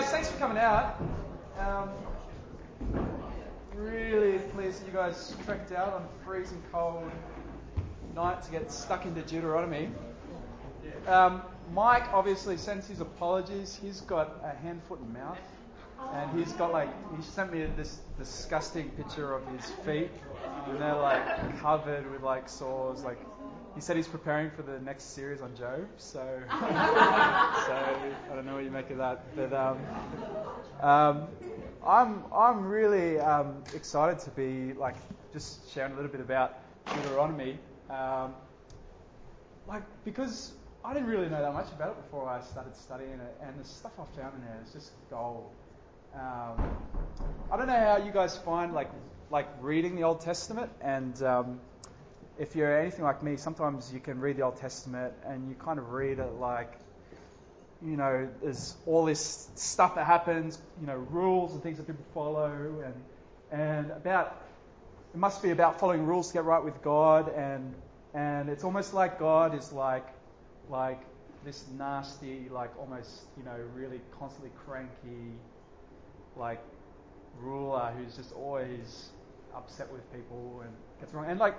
guys, thanks for coming out. Um, really pleased that you guys trekked out on a freezing cold night to get stuck into Deuteronomy. Um, Mike obviously sends his apologies. He's got a hand, foot, and mouth. And he's got like, he sent me this disgusting picture of his feet. And they're like covered with like sores. Like, he said he's preparing for the next series on Job. So, so I don't know what you make of that. But um, um, I'm, I'm really um, excited to be like just sharing a little bit about Deuteronomy. Um, like, because I didn't really know that much about it before I started studying it, and the stuff I found in there is just gold. Um, I don't know how you guys find like like reading the Old Testament, and um, if you're anything like me, sometimes you can read the Old Testament and you kind of read it like, you know, there's all this stuff that happens, you know, rules and things that people follow, and and about it must be about following rules to get right with God, and and it's almost like God is like like this nasty, like almost, you know, really constantly cranky, like ruler who's just always upset with people and gets wrong. And like,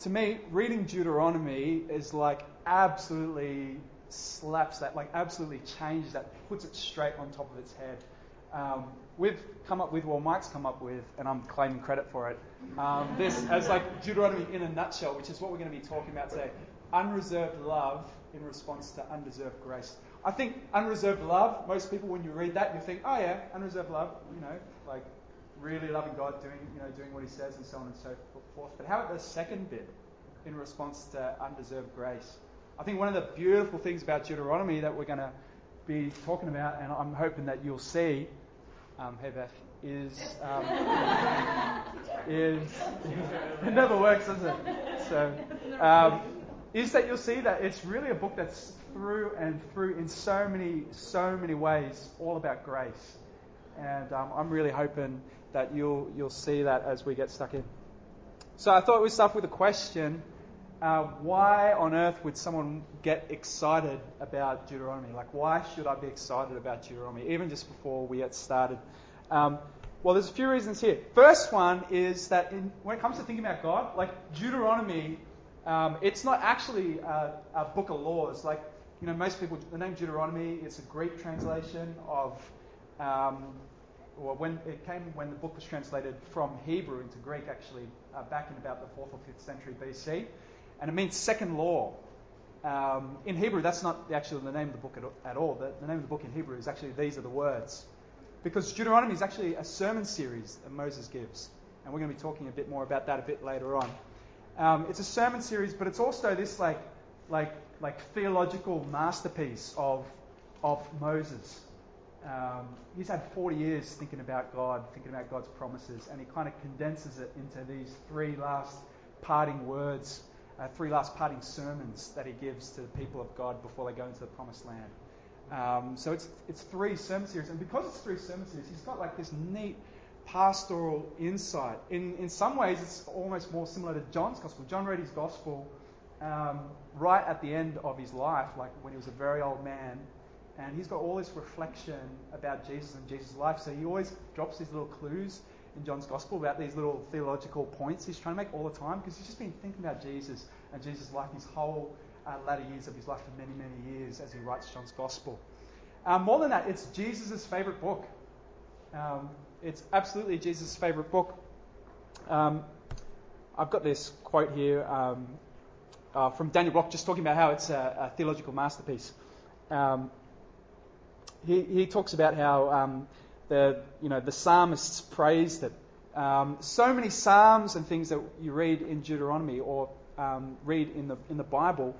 to me, reading Deuteronomy is like absolutely slaps that, like absolutely changes that, puts it straight on top of its head. Um, we've come up with, well, Mike's come up with, and I'm claiming credit for it, um, this as like Deuteronomy in a nutshell, which is what we're going to be talking about today. Unreserved love in response to undeserved grace. I think unreserved love, most people, when you read that, you think, oh yeah, unreserved love, you know, like really loving God, doing, you know, doing what He says, and so on and so forth. But how about the second bit in response to undeserved grace? I think one of the beautiful things about Deuteronomy that we're going to be talking about, and I'm hoping that you'll see, um, hey Beth, is um, is it never works, does it? So. Um, is that you'll see that it's really a book that's through and through in so many, so many ways, all about grace. And um, I'm really hoping that you'll, you'll see that as we get stuck in. So I thought we'd start with a question. Uh, why on earth would someone get excited about Deuteronomy? Like, why should I be excited about Deuteronomy, even just before we get started? Um, well, there's a few reasons here. First one is that in, when it comes to thinking about God, like Deuteronomy um, it's not actually a, a, book of laws. Like, you know, most people, the name Deuteronomy, it's a Greek translation of, um, when it came when the book was translated from Hebrew into Greek, actually, uh, back in about the 4th or 5th century BC. And it means second law. Um, in Hebrew, that's not actually the name of the book at, at all. The, the name of the book in Hebrew is actually these are the words. Because Deuteronomy is actually a sermon series that Moses gives. And we're going to be talking a bit more about that a bit later on. Um, it's a sermon series, but it's also this like, like, like theological masterpiece of, of Moses. Um, he's had 40 years thinking about God, thinking about God's promises, and he kind of condenses it into these three last parting words, uh, three last parting sermons that he gives to the people of God before they go into the promised land. Um, so it's, it's three sermon series, and because it's three sermon series, he's got like this neat pastoral insight. In, in some ways, it's almost more similar to John's gospel. John read his gospel um, right at the end of his life, like when he was a very old man. And he's got all this reflection about Jesus and Jesus' life. So he always drops these little clues in John's gospel about these little theological points he's trying to make all the time because he's just been thinking about Jesus and Jesus' life his whole uh, latter years of his life for many, many years as he writes John's gospel. Um, more than that, it's Jesus' favourite book. Um, it's absolutely Jesus' favourite book. Um, I've got this quote here um, uh, from Daniel Block just talking about how it's a, a theological masterpiece. Um, he, he, talks about how um, the, you know, the psalmists praised it. Um, so many psalms and things that you read in Deuteronomy or um, read in the, in the Bible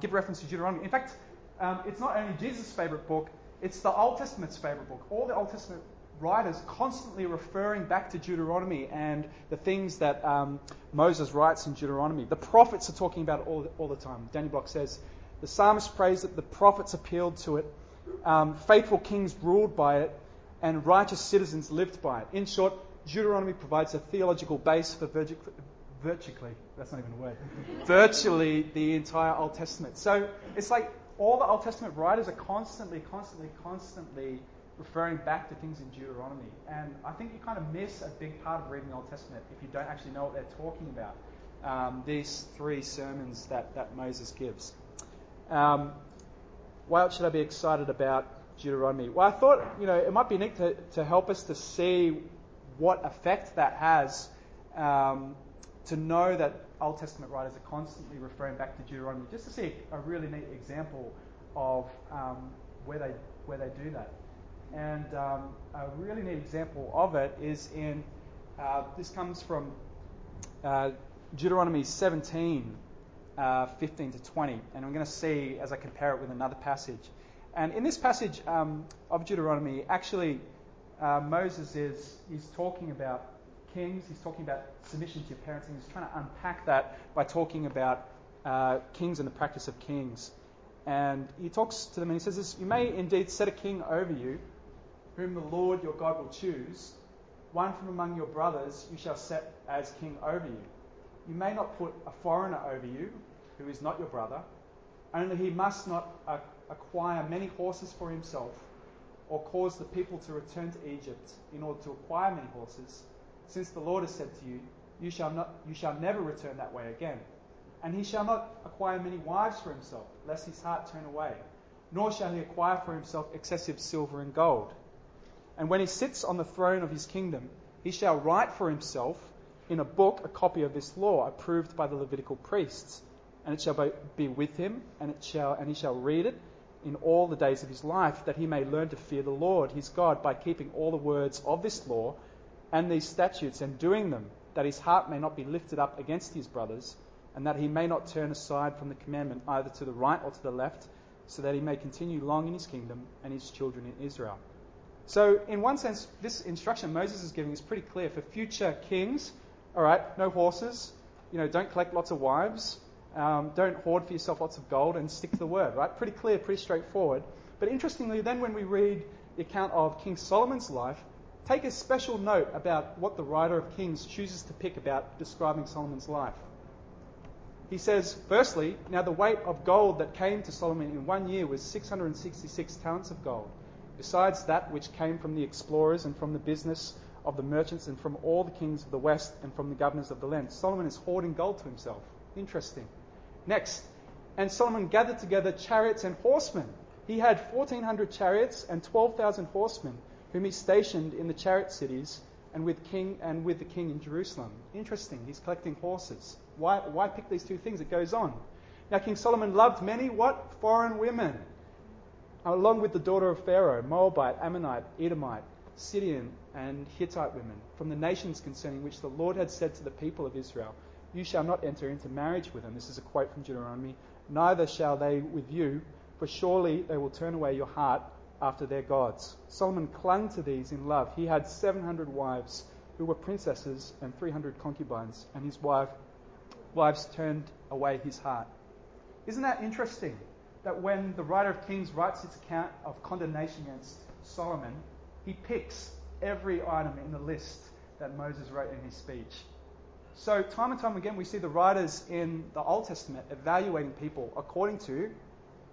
give reference to Deuteronomy. In fact, it's not only Jesus' favourite book, it's the Old Testament's favourite book. All the Old Testament writers constantly referring back to Deuteronomy and the things that um, Moses writes in Deuteronomy. The prophets are talking about it all, all the time. Danny Block says, The psalmist prays it, the prophets appealed to it, um, faithful kings ruled by it, and righteous citizens lived by it. In short, Deuteronomy provides a theological base for virtually, virtually that's not even a word, virtually the entire Old Testament. So it's like all the Old Testament writers are constantly, constantly, constantly referring back to things in Deuteronomy. And I think you kind of miss a big part of reading the Old Testament if you don't actually know what they're talking about. Um, these three sermons that, that Moses gives. Um, why else should I be excited about Deuteronomy? Well, I thought, you know, it might be neat to, to help us to see what effect that has um, to know that Old Testament writers are constantly referring back to Deuteronomy, just to see a really neat example of um, where they where they do that. And um, a really neat example of it is in uh, this comes from uh, Deuteronomy 17, uh, 15 to 20, and I'm going to see as I compare it with another passage. And in this passage um, of Deuteronomy, actually, uh, Moses is he's talking about kings. He's talking about submission to your parents, and he's trying to unpack that by talking about uh, kings and the practice of kings. And he talks to them and he says this You may indeed set a king over you, whom the Lord your God will choose. One from among your brothers you shall set as king over you. You may not put a foreigner over you, who is not your brother, only he must not uh, acquire many horses for himself, or cause the people to return to Egypt in order to acquire many horses, since the Lord has said to you, You shall, not, you shall never return that way again. And he shall not acquire many wives for himself, lest his heart turn away, nor shall he acquire for himself excessive silver and gold. And when he sits on the throne of his kingdom, he shall write for himself in a book a copy of this law, approved by the Levitical priests. And it shall be with him, and it shall and he shall read it in all the days of his life, that he may learn to fear the Lord his God by keeping all the words of this law and these statutes and doing them, that his heart may not be lifted up against his brothers, and that he may not turn aside from the commandment either to the right or to the left, so that he may continue long in his kingdom and his children in Israel. So, in one sense, this instruction Moses is giving is pretty clear for future kings. All right, no horses. You know, don't collect lots of wives. Um, don't hoard for yourself lots of gold and stick to the word. Right, pretty clear, pretty straightforward. But interestingly, then when we read the account of King Solomon's life, take a special note about what the writer of Kings chooses to pick about describing Solomon's life. He says, firstly, now the weight of gold that came to Solomon in one year was 666 talents of gold, besides that which came from the explorers and from the business of the merchants and from all the kings of the west and from the governors of the land. Solomon is hoarding gold to himself. Interesting. Next, and Solomon gathered together chariots and horsemen. He had 1,400 chariots and 12,000 horsemen whom he stationed in the chariot cities and with king and with the king in Jerusalem. Interesting. He's collecting horses. Why, why pick these two things? It goes on. Now King Solomon loved many what foreign women, along with the daughter of Pharaoh, Moabite, Ammonite, Edomite, Sidonian, and Hittite women, from the nations concerning which the Lord had said to the people of Israel, "You shall not enter into marriage with them." This is a quote from Deuteronomy. Neither shall they with you, for surely they will turn away your heart after their gods. Solomon clung to these in love. He had 700 wives who were princesses and 300 concubines, and his wife, wives turned away his heart. Isn't that interesting? That when the writer of Kings writes his account of condemnation against Solomon, he picks every item in the list that Moses wrote in his speech. So, time and time again, we see the writers in the Old Testament evaluating people according to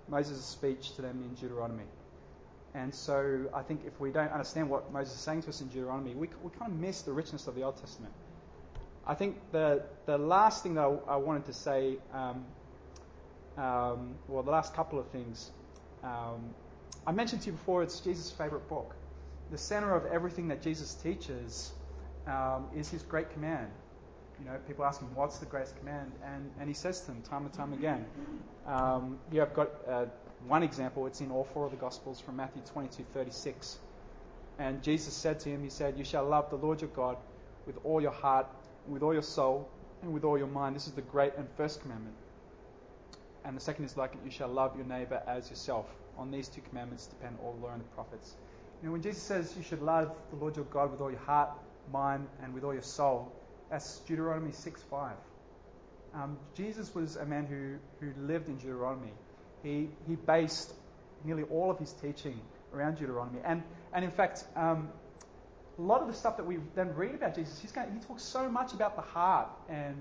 Moses' speech to them in Deuteronomy. And so I think if we don't understand what Moses is saying to us in Deuteronomy, we, we kind of miss the richness of the Old Testament. I think the, the last thing that I, wanted to say, um, um, well, the last couple of things, um, I mentioned to you before it's Jesus' favorite book. The center of everything that Jesus teaches um, is his great command. You know, people ask him, what's the greatest command? And, and he says to them time and time again. Um, yeah, I've got uh, one example, it's in all four of the Gospels from Matthew 22 36. And Jesus said to him, He said, You shall love the Lord your God with all your heart, with all your soul, and with all your mind. This is the great and first commandment. And the second is like it, you shall love your neighbor as yourself. On these two commandments depend all the law and the prophets. You know, when Jesus says you should love the Lord your God with all your heart, mind, and with all your soul, that's Deuteronomy 6 5. Um, Jesus was a man who, who lived in Deuteronomy. He, he based nearly all of his teaching around Deuteronomy. And, and in fact, um, a lot of the stuff that we then read about Jesus, he's going, he talks so much about the heart and,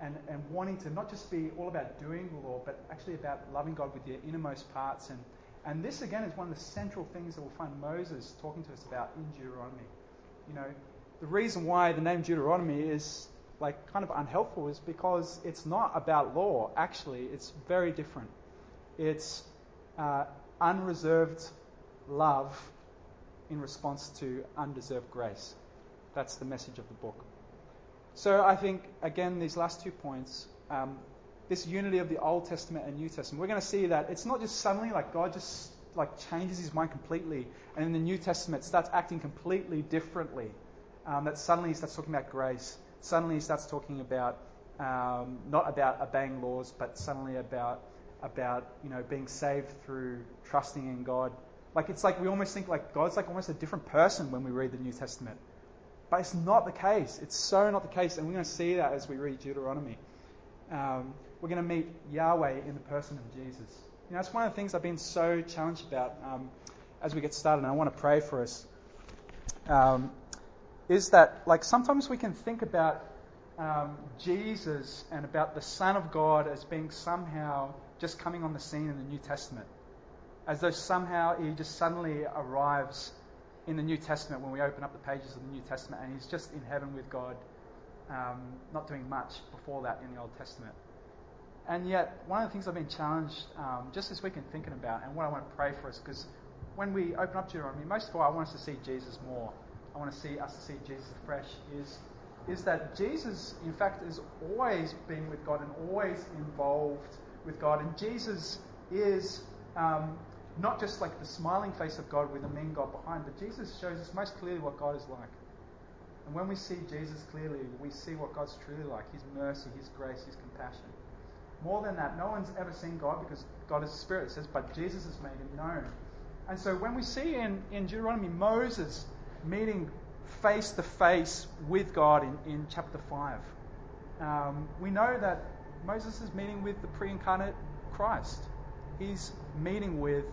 and, and wanting to not just be all about doing the law, but actually about loving God with your innermost parts and, And this, again, is one of the central things that we'll find Moses talking to us about in Deuteronomy. You know, the reason why the name Deuteronomy is like kind of unhelpful is because it's not about law. Actually, it's very different. It's uh, unreserved love in response to undeserved grace. That's the message of the book. So I think again these last two points, um, this unity of the Old Testament and New Testament, we're going to see that it's not just suddenly like God just like changes his mind completely, and in the New Testament starts acting completely differently. Um, that suddenly he starts talking about grace. Suddenly he starts talking about um, not about obeying laws, but suddenly about about you know being saved through trusting in God. Like it's like we almost think like God's like almost a different person when we read the New Testament. But it's not the case. It's so not the case, and we're going to see that as we read Deuteronomy. Um, we're going to meet Yahweh in the person of Jesus. You know, it's one of the things I've been so challenged about um, as we get started, and I want to pray for us. Um, is that like sometimes we can think about um, Jesus and about the Son of God as being somehow just coming on the scene in the New Testament, as though somehow he just suddenly arrives in the New Testament when we open up the pages of the New Testament, and he's just in heaven with God, um, not doing much before that in the Old Testament. And yet, one of the things I've been challenged um, just this week in thinking about, and what I want to pray for us, because when we open up Deuteronomy, most of all, I want us to see Jesus more. I want to see us to see Jesus fresh. Is is that Jesus, in fact, has always been with God and always involved with God, and Jesus is um, not just like the smiling face of God with a mean God behind, but Jesus shows us most clearly what God is like. And when we see Jesus clearly, we see what God's truly like His mercy, His grace, His compassion. More than that, no one's ever seen God because God is a spirit, it says, but Jesus has made him known. And so when we see in, in Deuteronomy Moses meeting face to face with God in, in chapter 5, um, we know that Moses is meeting with the pre incarnate Christ. He's meeting with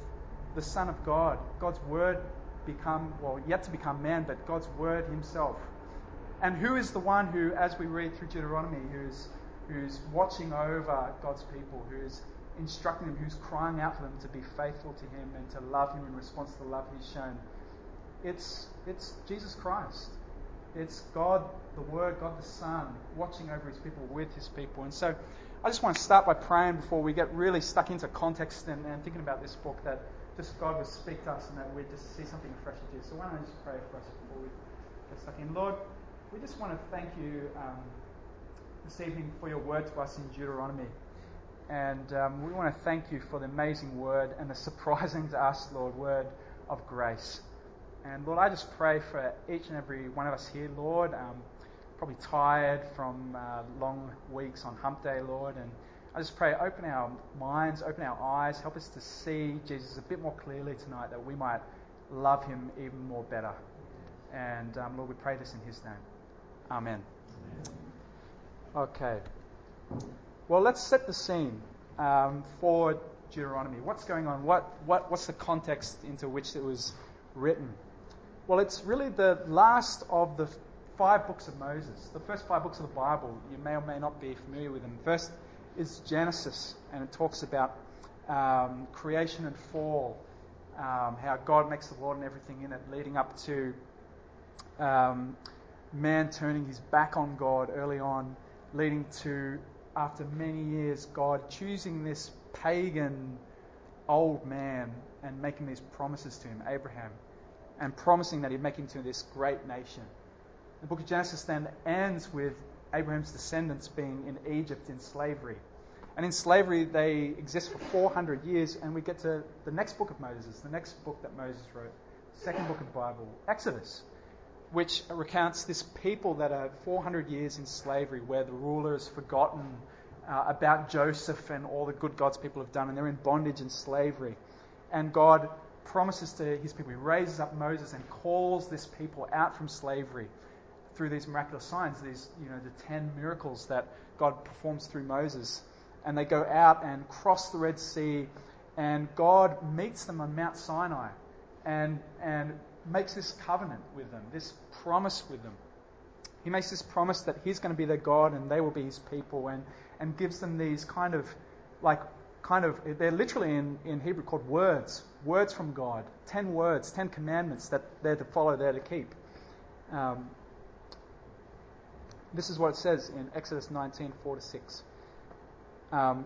the Son of God, God's Word become, well, yet to become man, but God's Word Himself. And who is the one who, as we read through Deuteronomy, who's, who's watching over God's people, who's instructing them, who's crying out for them to be faithful to Him and to love Him in response to the love He's shown? It's, it's Jesus Christ. It's God, the Word, God the Son, watching over His people, with His people. And so I just want to start by praying before we get really stuck into context and, and thinking about this book that just God would speak to us and that we'd just see something fresh in Jesus. So why don't I just pray for us before we get stuck in? Lord, we just want to thank you um, this evening for your word to us in Deuteronomy. And um, we want to thank you for the amazing word and the surprising to us, Lord, word of grace. And Lord, I just pray for each and every one of us here, Lord, um, probably tired from uh, long weeks on hump day, Lord, and I just pray, open our minds, open our eyes, help us to see Jesus a bit more clearly tonight that we might love him even more better. And um, Lord, we pray this in his name. Amen. Okay. Well, let's set the scene um, for Deuteronomy. What's going on? What, what, what's the context into which it was written? Well, it's really the last of the five books of Moses. The first five books of the Bible. You may or may not be familiar with them. First is Genesis, and it talks about um, creation and fall, um, how God makes the world and everything in it, leading up to um, man turning his back on God early on, leading to, after many years, God choosing this pagan old man and making these promises to him, Abraham, and promising that he'd make him to this great nation. The book of Genesis then ends with Abraham's descendants being in Egypt in slavery. And in slavery, they exist for 400 years, and we get to the next book of Moses, the next book that Moses wrote, second book of the Bible, Exodus, which recounts this people that are 400 years in slavery, where the ruler has forgotten uh, about Joseph and all the good God's people have done, and they're in bondage and slavery. And God promises to his people, he raises up Moses and calls this people out from slavery through these miraculous signs, these, you know, the 10 miracles that God performs through Moses. And they go out and cross the Red Sea, and God meets them on Mount Sinai and, and makes this covenant with them, this promise with them. He makes this promise that He's going to be their God and they will be His people, and, and gives them these kind of like kind of, they're literally in, in Hebrew called words, words from God. Ten words, ten commandments that they're to follow, they're to keep. Um, this is what it says in Exodus 19, 4 to 6. Um,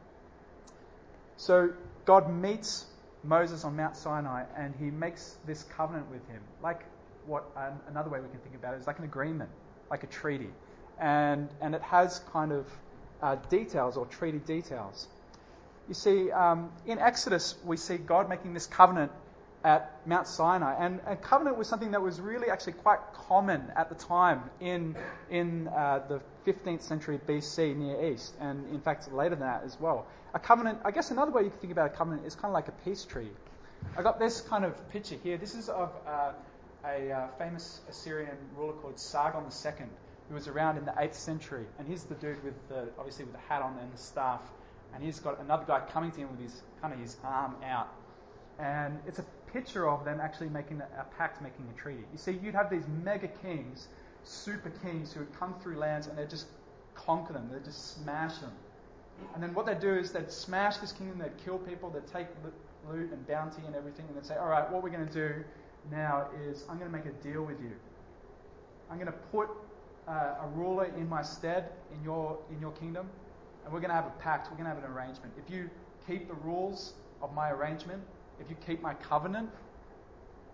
So God meets Moses on Mount Sinai and he makes this covenant with him. Like what um, another way we can think about it is like an agreement, like a treaty. And, and it has kind of uh, details or treaty details. You see, um, in Exodus, we see God making this covenant at Mount Sinai. And a covenant was something that was really actually quite common at the time in, in uh, the 15th century BC Near East, and in fact later than that as well. A covenant, I guess another way you can think about a covenant is kind of like a peace treaty. I got this kind of picture here. This is of uh, a uh, famous Assyrian ruler called Sargon II, who was around in the 8th century. And here's the dude with the, obviously with the hat on and the staff. And he's got another guy coming to him with his kind of his arm out. And it's a picture of them actually making a, a pact, making a treaty. You see, you'd have these mega kings, super kings, who would come through lands and they'd just conquer them, they'd just smash them. And then what they'd do is they'd smash this kingdom, they'd kill people, they'd take loot and bounty and everything, and they'd say, all right, what we're going to do now is I'm going to make a deal with you. I'm going to put uh, a ruler in my stead in your, in your kingdom, and we're going to have a pact, we're going to have an arrangement. If you keep the rules of my arrangement, if you keep my covenant,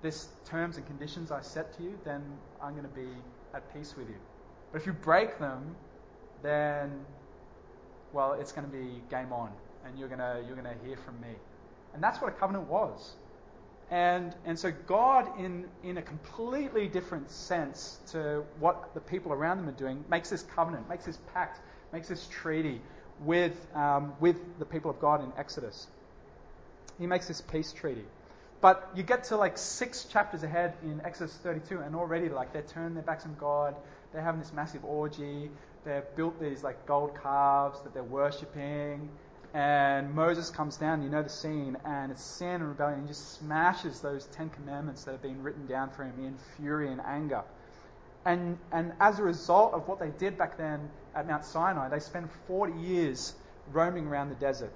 this terms and conditions I set to you, then I'm going to be at peace with you. But if you break them, then well, it's going to be game on, and you're going to you're going to hear from me. And that's what a covenant was. And and so God, in in a completely different sense to what the people around them are doing, makes this covenant, makes this pact, makes this treaty with um, with the people of God in Exodus he makes this peace treaty. But you get to like six chapters ahead in Exodus 32, and already like they're turning their backs on God. They're having this massive orgy. They've built these like gold calves that they're worshipping. And Moses comes down, you know the scene, and it's sin and rebellion. He just smashes those Ten Commandments that have been written down for him in fury and anger. And, and as a result of what they did back then at Mount Sinai, they spent 40 years roaming around the desert.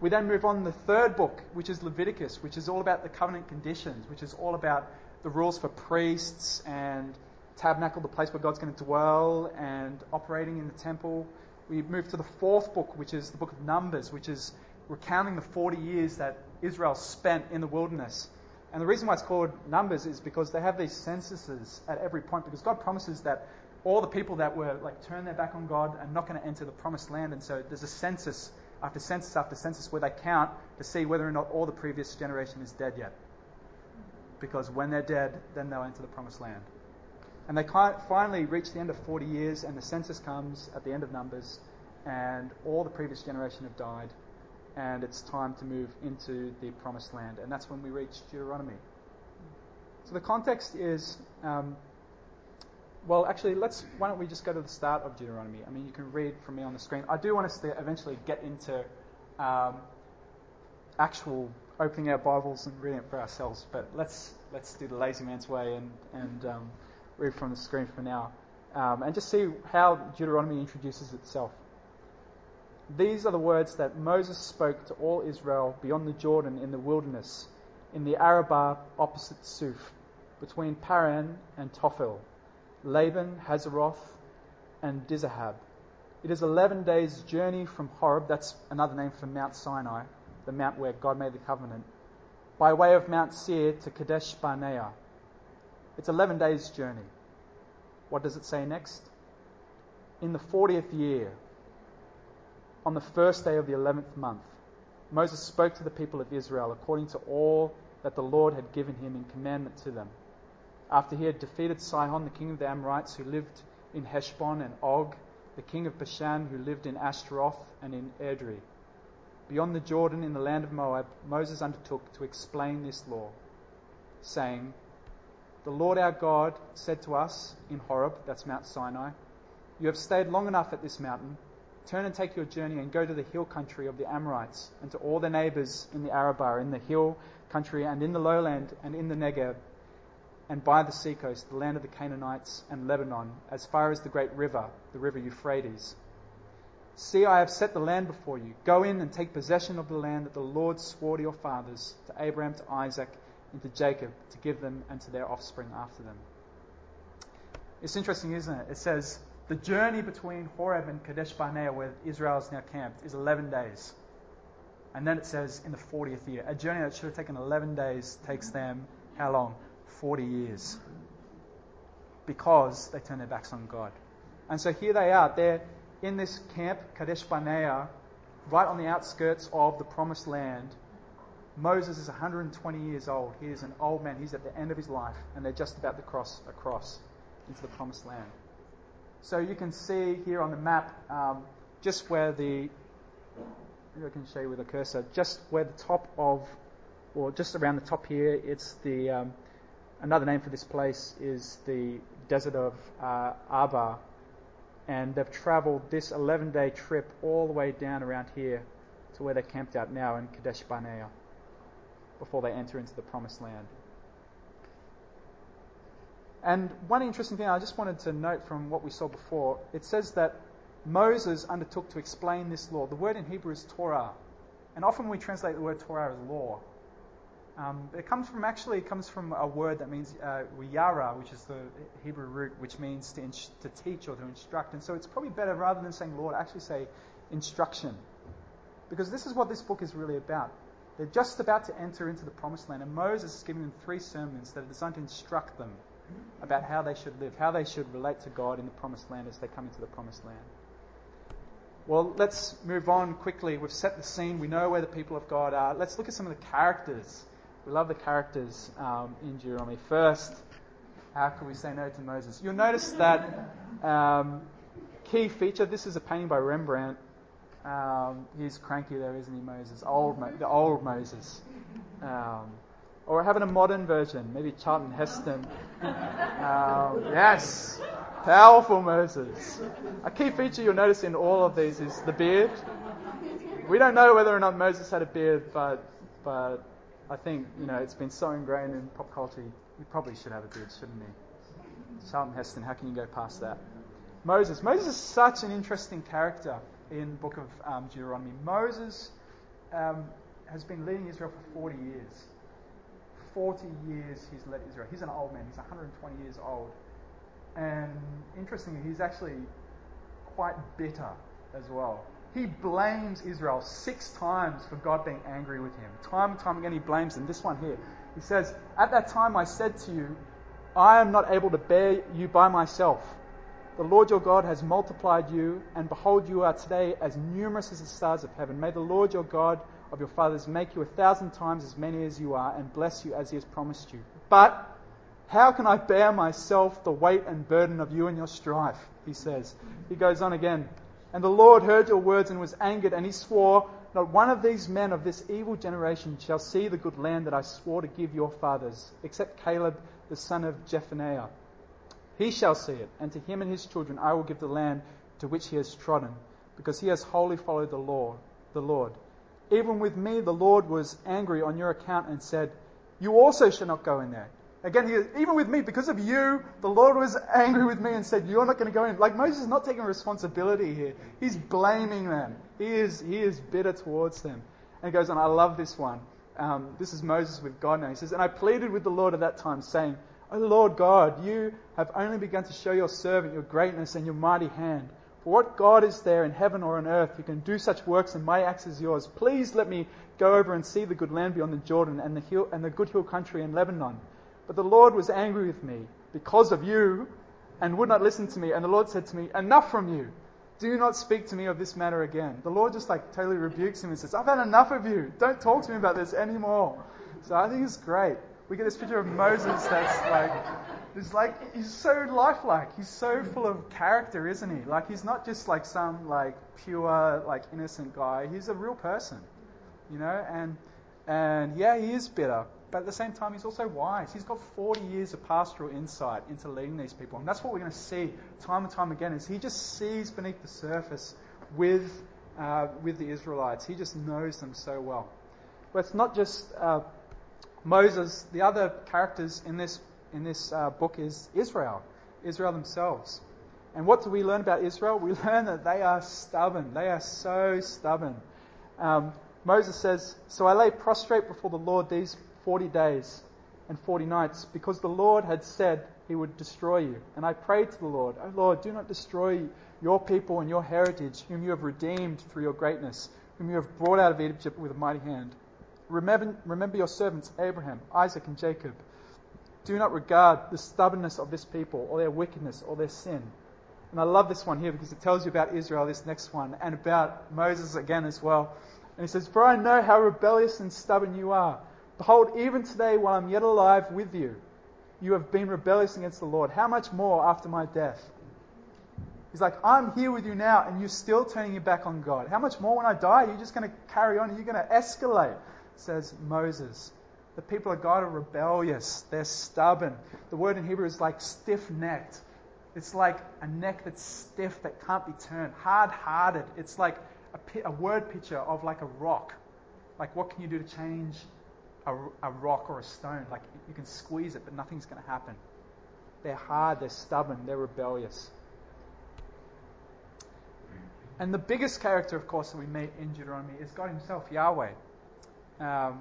We then move on the third book, which is Leviticus, which is all about the covenant conditions, which is all about the rules for priests and tabernacle, the place where God's going to dwell, and operating in the temple. We move to the fourth book, which is the book of Numbers, which is recounting the 40 years that Israel spent in the wilderness. And the reason why it's called Numbers is because they have these censuses at every point, because God promises that all the people that were like turned their back on God are not going to enter the promised land, and so there's a census after census after census where they count to see whether or not all the previous generation is dead yet. Because when they're dead, then they'll enter the promised land. And they finally reach the end of 40 years, and the census comes at the end of Numbers, and all the previous generation have died, and it's time to move into the promised land. And that's when we reach Deuteronomy. So the context is um, well, actually, let's. Why don't we just go to the start of Deuteronomy? I mean, you can read from me on the screen. I do want us to eventually get into um, actual opening our Bibles and reading it for ourselves, but let's let's do the lazy man's way and and um, read from the screen for now, um, and just see how Deuteronomy introduces itself. These are the words that Moses spoke to all Israel beyond the Jordan in the wilderness, in the Arabah opposite Suph, between Paran and Tophel Laban, Hazeroth, and Dizahab. It is 11 days' journey from Horeb, that's another name for Mount Sinai, the mount where God made the covenant, by way of Mount Seir to Kadesh Barnea. It's 11 days' journey. What does it say next? In the 40th year, on the first day of the 11th month, Moses spoke to the people of Israel according to all that the Lord had given him in commandment to them after he had defeated Sihon, the king of the Amorites, who lived in Heshbon, and Og, the king of Bashan, who lived in Ashtaroth and in Edrei. beyond the Jordan in the land of Moab, Moses undertook to explain this law, saying, The Lord our God said to us in Horeb, that's Mount Sinai, You have stayed long enough at this mountain. Turn and take your journey and go to the hill country of the Amorites and to all their neighbors in the Arabah, in the hill country and in the lowland and in the Negev and by the seacoast, the land of the Canaanites and Lebanon, as far as the great river, the river Euphrates. See, I have set the land before you. Go in and take possession of the land that the Lord swore to your fathers, to Abraham, to Isaac, and to Jacob, to give them and to their offspring after them. It's interesting, isn't it? It says the journey between Horeb and Kadesh Barnea, where Israel is now camped, is 11 days. And then it says in the 40th year. A journey that should have taken 11 days takes them how long? 40 years because they turned their backs on God. And so here they are. They're in this camp, Kadesh Barnea, right on the outskirts of the promised land. Moses is 120 years old. He is an old man. He's at the end of his life, and they're just about to cross across into the promised land. So you can see here on the map um, just where the, I can show you with a cursor, just where the top of, or just around the top here, it's the um, Another name for this place is the desert of uh, Arba. And they've traveled this 11 day trip all the way down around here to where they're camped out now in Kadesh Barnea before they enter into the promised land. And one interesting thing I just wanted to note from what we saw before it says that Moses undertook to explain this law. The word in Hebrew is Torah. And often we translate the word Torah as law. Um, it comes from actually it comes from a word that means uh, yara, which is the Hebrew root, which means to, to teach or to instruct. And so it's probably better rather than saying Lord, actually say instruction, because this is what this book is really about. They're just about to enter into the promised land, and Moses is giving them three sermons that are designed to instruct them about how they should live, how they should relate to God in the promised land as they come into the promised land. Well, let's move on quickly. We've set the scene. We know where the people of God are. Let's look at some of the characters we love the characters um, in Deuteronomy. First, how can we say no to Moses? You'll notice that um, key feature. This is a painting by Rembrandt. Um, he's cranky there, isn't he, Moses? Old, Mo- the old Moses. Um, or having a modern version, maybe Charlton Heston. Um, yes, powerful Moses. A key feature you'll notice in all of these is the beard. We don't know whether or not Moses had a beard, but but I think, you know, it's been so ingrained in pop culture, he probably should have a beard, shouldn't he? Charlton Heston, how can you go past that? Moses. Moses is such an interesting character in the book of um, Deuteronomy. Moses um, has been leading Israel for 40 years. 40 years he's led Israel. He's an old man. He's 120 years old. And interestingly, he's actually quite bitter as well. He blames Israel six times for God being angry with him. Time and time again, he blames them. This one here. He says, At that time I said to you, I am not able to bear you by myself. The Lord your God has multiplied you, and behold, you are today as numerous as the stars of heaven. May the Lord your God of your fathers make you a thousand times as many as you are, and bless you as he has promised you. But how can I bear myself the weight and burden of you and your strife? He says. He goes on again. And the Lord heard your words and was angered, and he swore, Not one of these men of this evil generation shall see the good land that I swore to give your fathers, except Caleb the son of Jephunneh. He shall see it, and to him and his children I will give the land to which he has trodden, because he has wholly followed the law, the Lord. Even with me the Lord was angry on your account and said, You also shall not go in there. Again, he, even with me, because of you, the Lord was angry with me and said, You're not going to go in. Like Moses is not taking responsibility here. He's blaming them. He is, he is bitter towards them. And he goes on, I love this one. Um, this is Moses with God now. He says, And I pleaded with the Lord at that time, saying, O Lord God, you have only begun to show your servant your greatness and your mighty hand. For what God is there in heaven or on earth who can do such works and mighty acts as yours? Please let me go over and see the good land beyond the Jordan and the, hill, and the good hill country in Lebanon. But the Lord was angry with me because of you and would not listen to me. And the Lord said to me, Enough from you. Do not speak to me of this matter again. The Lord just like totally rebukes him and says, I've had enough of you. Don't talk to me about this anymore. So I think it's great. We get this picture of Moses that's like, it's like he's so lifelike. He's so full of character, isn't he? Like he's not just like some like pure, like innocent guy. He's a real person. you know, and and yeah, he is bitter, but at the same time, he's also wise. He's got 40 years of pastoral insight into leading these people, and that's what we're going to see time and time again. Is he just sees beneath the surface with uh, with the Israelites? He just knows them so well. But it's not just uh, Moses. The other characters in this in this uh, book is Israel, Israel themselves. And what do we learn about Israel? We learn that they are stubborn. They are so stubborn. Um, Moses says, So I lay prostrate before the Lord these 40 days and 40 nights because the Lord had said he would destroy you. And I prayed to the Lord, O Lord, do not destroy your people and your heritage, whom you have redeemed through your greatness, whom you have brought out of Egypt with a mighty hand. Remember, remember your servants Abraham, Isaac, and Jacob. Do not regard the stubbornness of this people, or their wickedness, or their sin. And I love this one here because it tells you about Israel, this next one, and about Moses again as well. And he says, For I know how rebellious and stubborn you are. Behold, even today, while I'm yet alive with you, you have been rebellious against the Lord. How much more after my death? He's like, I'm here with you now, and you're still turning your back on God. How much more when I die? You're just going to carry on, you're going to escalate, says Moses. The people of God are rebellious, they're stubborn. The word in Hebrew is like stiff necked. It's like a neck that's stiff that can't be turned, hard hearted. It's like a, a, word picture of like a rock. Like, what can you do to change a, a rock or a stone? Like, you can squeeze it, but nothing's going to happen. They're hard, they're stubborn, they're rebellious. And the biggest character, of course, that we meet in Deuteronomy is God Himself, Yahweh. Um,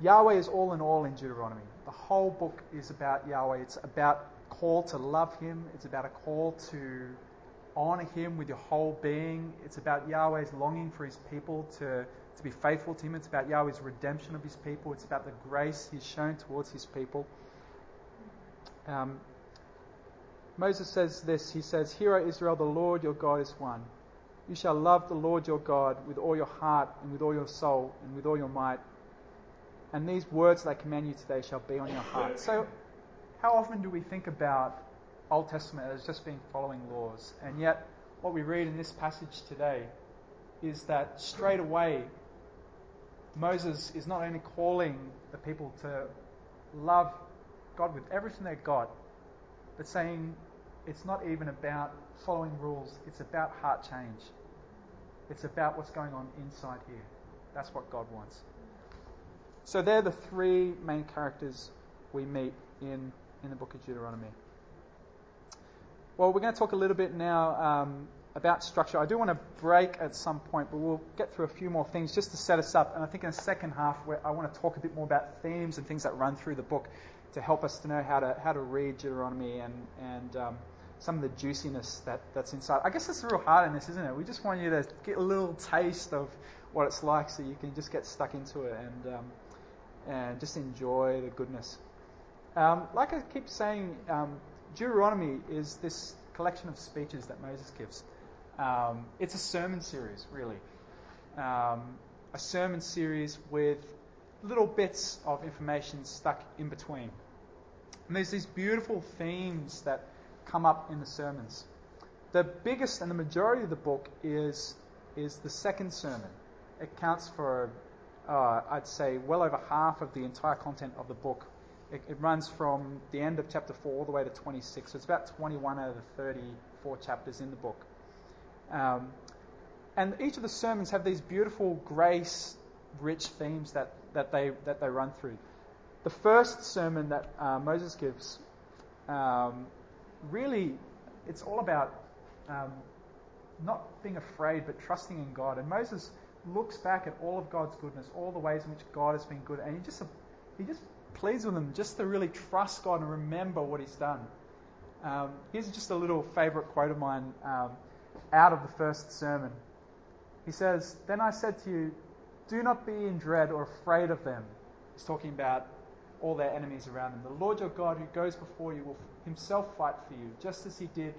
Yahweh is all in all in Deuteronomy. The whole book is about Yahweh. It's about a call to love Him. It's about a call to honor Him with your whole being. It's about Yahweh's longing for His people to, to be faithful to Him. It's about Yahweh's redemption of His people. It's about the grace He's shown towards His people. Um, Moses says this He says, Hear, O Israel, the Lord your God is one. You shall love the Lord your God with all your heart and with all your soul and with all your might. And these words that I command you today shall be on your heart. So, how often do we think about Old Testament as just being following laws? And yet, what we read in this passage today is that straight away, Moses is not only calling the people to love God with everything they've got, but saying it's not even about following rules, it's about heart change. It's about what's going on inside here. That's what God wants. So they're the three main characters we meet in, in the book of Deuteronomy. Well, we're going to talk a little bit now um, about structure. I do want to break at some point, but we'll get through a few more things just to set us up. And I think in the second half, I want to talk a bit more about themes and things that run through the book to help us to know how to how to read Deuteronomy and and um, some of the juiciness that, that's inside. I guess that's the real heart in this, isn't it? We just want you to get a little taste of what it's like, so you can just get stuck into it and um, and just enjoy the goodness. Um, like I keep saying, um, Deuteronomy is this collection of speeches that Moses gives. Um, it's a sermon series, really. Um, a sermon series with little bits of information stuck in between. And there's these beautiful themes that come up in the sermons. The biggest and the majority of the book is, is the second sermon. It counts for uh, I'd say, well over half of the entire content of the book. It, it, runs from the end of chapter 4 all the way to 26. So it's about 21 out of the 34 chapters in the book. Um, and each of the sermons have these beautiful grace rich themes that, that, they, that they run through. The first sermon that uh, Moses gives, um, really, it's all about um, not being afraid but trusting in God. And Moses looks back at all of God's goodness, all the ways in which God has been good, and he just he just pleads with them just to really trust God and remember what He's done. Um, here's just a little favourite quote of mine um, out of the first sermon. He says, "Then I said to you, do not be in dread or afraid of them." He's talking about all their enemies around them. The Lord your God, who goes before you, will Himself fight for you, just as He did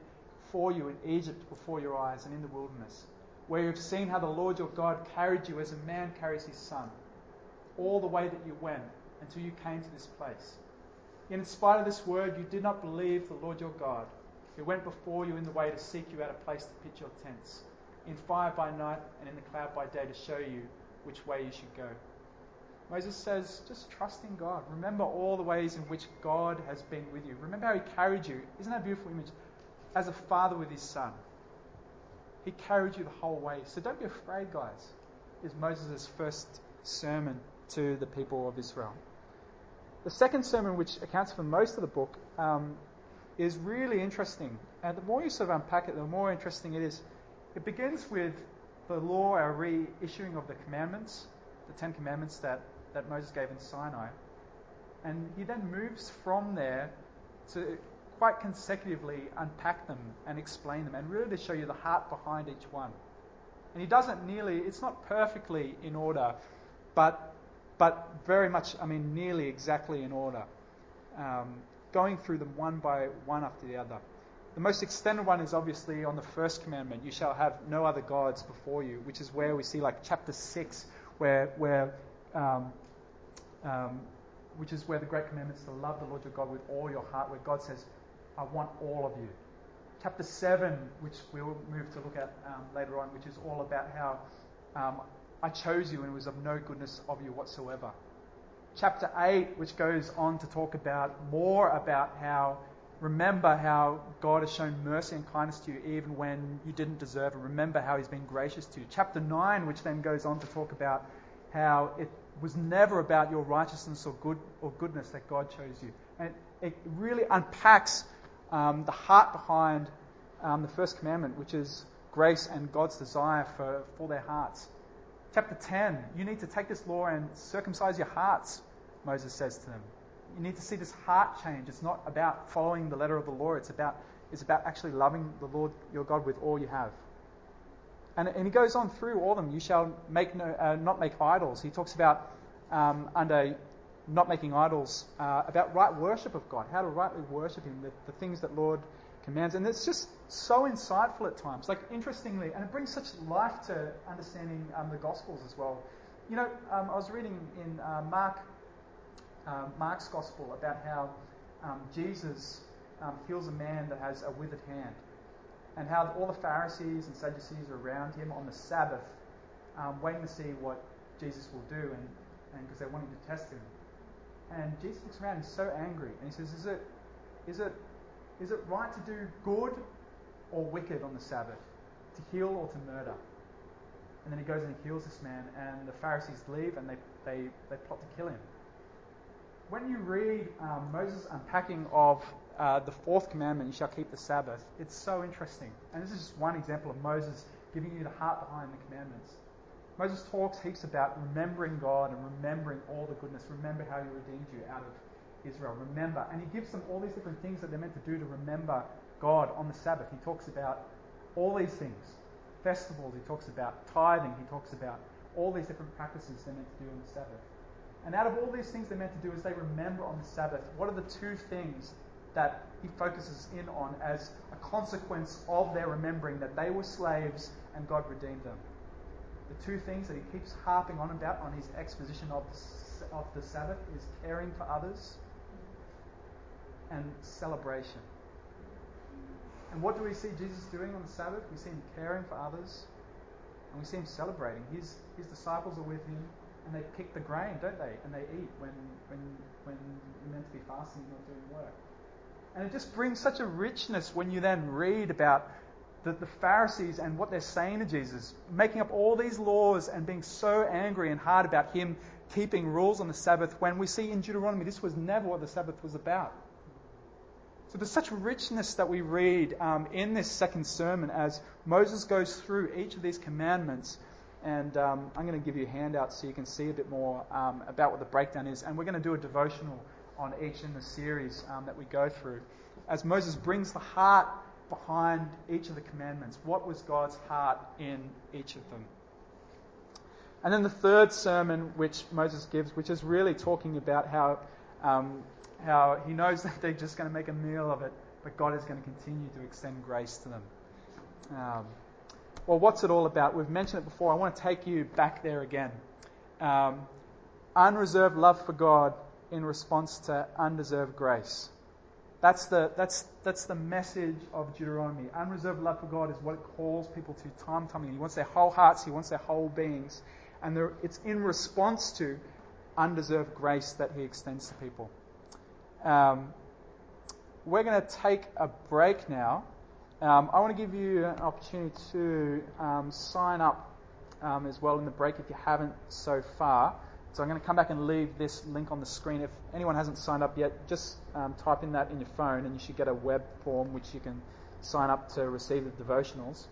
for you in Egypt before your eyes and in the wilderness where you've seen how the Lord your God carried you as a man carries his son, all the way that you went until you came to this place. Yet, in spite of this word, you did not believe the Lord your God, who went before you in the way to seek you out a place to pitch your tents, in fire by night and in the cloud by day to show you which way you should go. Moses says, just trust in God. Remember all the ways in which God has been with you. Remember how he carried you. Isn't that a beautiful image? As a father with his son. He carried you the whole way. So don't be afraid, guys, is Moses' first sermon to the people of Israel. The second sermon, which accounts for most of the book, um, is really interesting. And the more you sort of unpack it, the more interesting it is. It begins with the law, our reissuing of the commandments, the Ten Commandments that, that Moses gave in Sinai. And he then moves from there to quite consecutively unpack them and explain them and really to show you the heart behind each one. And he doesn't nearly, it's not perfectly in order, but but very much, I mean, nearly exactly in order, um, going through them one by one after the other. The most extended one is obviously on the first commandment, you shall have no other gods before you, which is where we see like chapter 6, where, where um, um, which is where the great commandment is to love the Lord your God with all your heart, where God says, I want all of you. Chapter 7, which we'll move to look at um, later on, which is all about how um, I chose you and it was of no goodness of you whatsoever. Chapter 8, which goes on to talk about more about how, remember how God has shown mercy and kindness to you even when you didn't deserve it. Remember how He's been gracious to you. Chapter 9, which then goes on to talk about how it was never about your righteousness or good or goodness that God chose you. And it really unpacks um, the heart behind um, the first commandment, which is grace and God's desire for, for their hearts. Chapter 10, you need to take this law and circumcise your hearts, Moses says to them. You need to see this heart change. It's not about following the letter of the law, it's about, it's about actually loving the Lord your God with all you have. And, and he goes on through all of them. You shall make no, uh, not make idols. He talks about um, under not making idols, uh, about right worship of God, how to rightly worship Him, the, the things that Lord commands. And it's just so insightful at times. Like, interestingly, and it brings such life to understanding um, the Gospels as well. You know, um, I was reading in uh, Mark, uh, Mark's Gospel about how um, Jesus um, heals a man that has a withered hand, and how all the Pharisees and Sadducees are around him on the Sabbath, waiting to see what Jesus will do, and because they're wanting to test him. And Jesus looks around, he's so angry, and he says, "Is it, is it is it right to do good or wicked on the Sabbath? To heal or to murder? And then he goes and he heals this man, and the Pharisees leave and they, they, they plot to kill him. When you read um, Moses' unpacking of uh, the fourth commandment, you shall keep the Sabbath, it's so interesting. And this is just one example of Moses giving you the heart behind the commandments. Moses talks heaps about remembering God and remembering all the goodness. Remember how he redeemed you out of Israel. Remember. And he gives them all these different things that they're meant to do to remember God on the Sabbath. He talks about all these things. Festivals, he talks about tithing, he talks about all these different practices they're meant to do on the Sabbath. And out of all these things they're meant to do as they remember on the Sabbath, what are the two things that he focuses in on as a consequence of their remembering that they were slaves and God redeemed them? The two things that he keeps harping on about on his exposition of the, of the Sabbath is caring for others and celebration. And what do we see Jesus doing on the Sabbath? We see him caring for others and we see him celebrating. His, his disciples are with him and they pick the grain, don't they? And they eat when, when, when you're meant to be fasting and not doing work. And it just brings such a richness when you then read about the, the Pharisees and what they're saying to Jesus, making up all these laws and being so angry and hard about him keeping rules on the Sabbath when we see in Deuteronomy this was never what the Sabbath was about. So there's such richness that we read um, in this second sermon as Moses goes through each of these commandments. And um, I'm going to give you a handout so you can see a bit more um, about what the breakdown is. And we're going to do a devotional on each in the series um, that we go through. As Moses brings the heart behind each of the commandments. What was God's heart in each of them? And then the third sermon which Moses gives, which is really talking about how um, how he knows that they're just going to make a meal of it, but God is going to continue to extend grace to them. Um, well, what's it all about? We've mentioned it before. I want to take you back there again. Um, unreserved love for God in response to undeserved grace. That's the, that's, that's the message of Deuteronomy. Unreserved love for God is what it calls people to time and time again. He wants their whole hearts, He wants their whole beings. And it's in response to undeserved grace that He extends to people. Um, we're going to take a break now. Um, I want to give you an opportunity to um, sign up um, as well in the break if you haven't so far. So I'm going to come back and leave this link on the screen. If anyone hasn't signed up yet, just um, type in that in your phone and you should get a web form which you can sign up to receive the devotionals.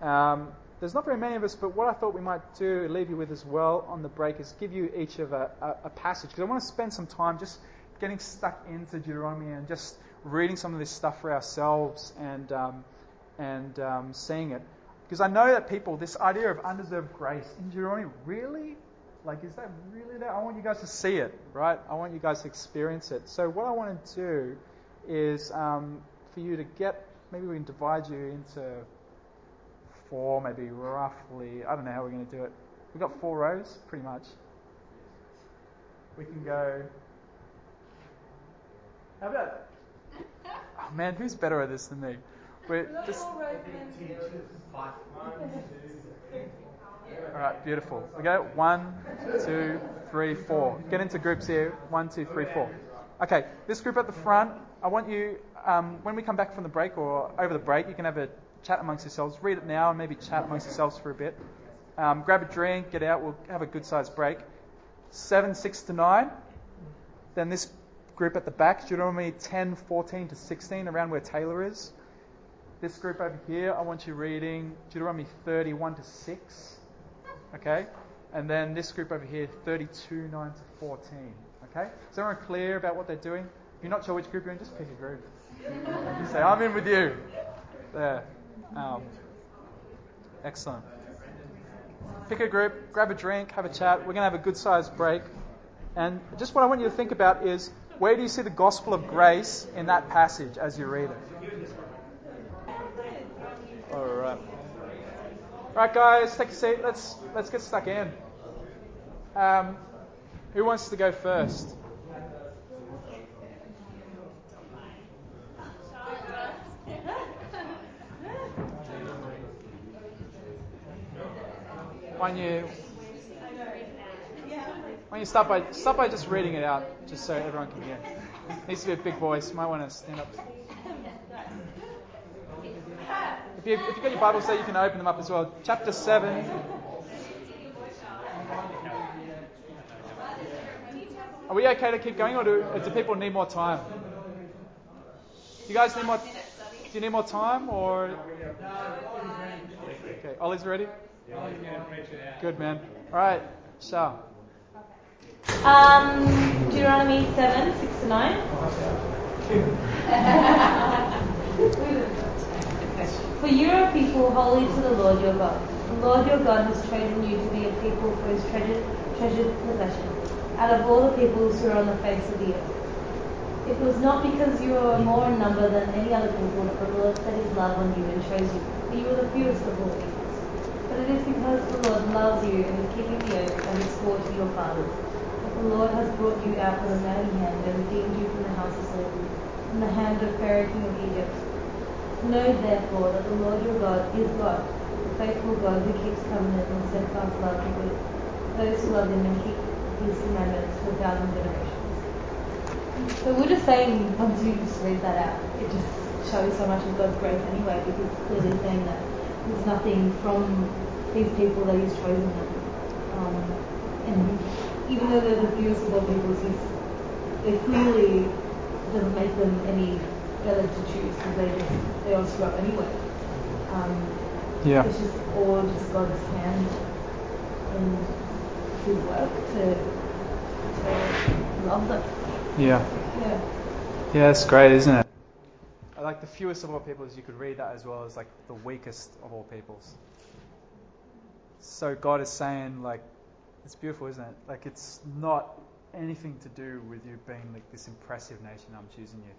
Um, there's not very many of us, but what I thought we might do, leave you with as well on the break, is give you each of a, a, a passage. Because I want to spend some time just getting stuck into Deuteronomy and just reading some of this stuff for ourselves and, um, and um, seeing it. Because I know that people, this idea of undeserved grace in Deuteronomy, really? Like, is that really there? I want you guys to see it, right? I want you guys to experience it. So, what I want to do is um, for you to get, maybe we can divide you into four, maybe roughly. I don't know how we're going to do it. We've got four rows, pretty much. We can go. How about. Oh man, who's better at this than me? We're just. All right, beautiful. We go one, two, three, four. Get into groups here. One, two, three, four. Okay, this group at the front. I want you, um, when we come back from the break or over the break, you can have a chat amongst yourselves. Read it now and maybe chat amongst yourselves for a bit. Um, grab a drink, get out. We'll have a good sized break. Seven, six to nine. Then this group at the back, Deuteronomy 10, 14 to 16, around where Taylor is. This group over here, I want you reading Deuteronomy 31 to 6. Okay? And then this group over here, 32, 9 to 14. Okay? Is everyone clear about what they're doing? If you're not sure which group you're in, just pick a group. You say, I'm in with you. There. Um, excellent. Pick a group, grab a drink, have a chat. We're going to have a good sized break. And just what I want you to think about is where do you see the gospel of grace in that passage as you read it? All right. All right, guys, take a seat. Let's let's get stuck in. Um, who wants to go first? Don't you, why don't you start by start by just reading it out, just so everyone can hear. It needs to be a big voice. You might want to stand up. If you if you got your Bibles there, you can open them up as well. Chapter seven. Are we okay to keep going, or do, do people need more time? Do you guys need more? Do you need more time, or? Okay, Ollie's ready. Good man. All right, Shah. Um, Deuteronomy 7, 6 to 9. For you are a people holy to the Lord your God. The Lord your God has chosen you to be a people for his treasured, treasured possession, out of all the peoples who are on the face of the earth. It was not because you were more in number than any other people that the Lord set his love on you and chose you, for you were the fewest of all people. But it is because the Lord loves you and is keeping the oath and his swore to your fathers. The Lord has brought you out with a mighty hand and redeemed you from the house of slavery, from the hand of Pharaoh king of Egypt. Know therefore that the Lord your God is God, the faithful God who keeps covenant and steadfast love with those who love him and keep his commandments for a thousand generations. So we're just saying, once you just read that out, it just shows so much of God's grace anyway, because it's clearly saying that there's nothing from these people that he's chosen them. Um, and even though they're the fewest of all peoples, he's, it clearly doesn't make them any better to choose because they just they all screw up anyway. Um, Yeah. It's just all just God's hand in his work to, to love them. Yeah. Yeah. Yeah, that's great, isn't it? I like the fewest of all peoples. You could read that as well as like the weakest of all peoples. So God is saying like, it's beautiful, isn't it? Like it's not anything to do with you being like this impressive nation. I'm choosing you.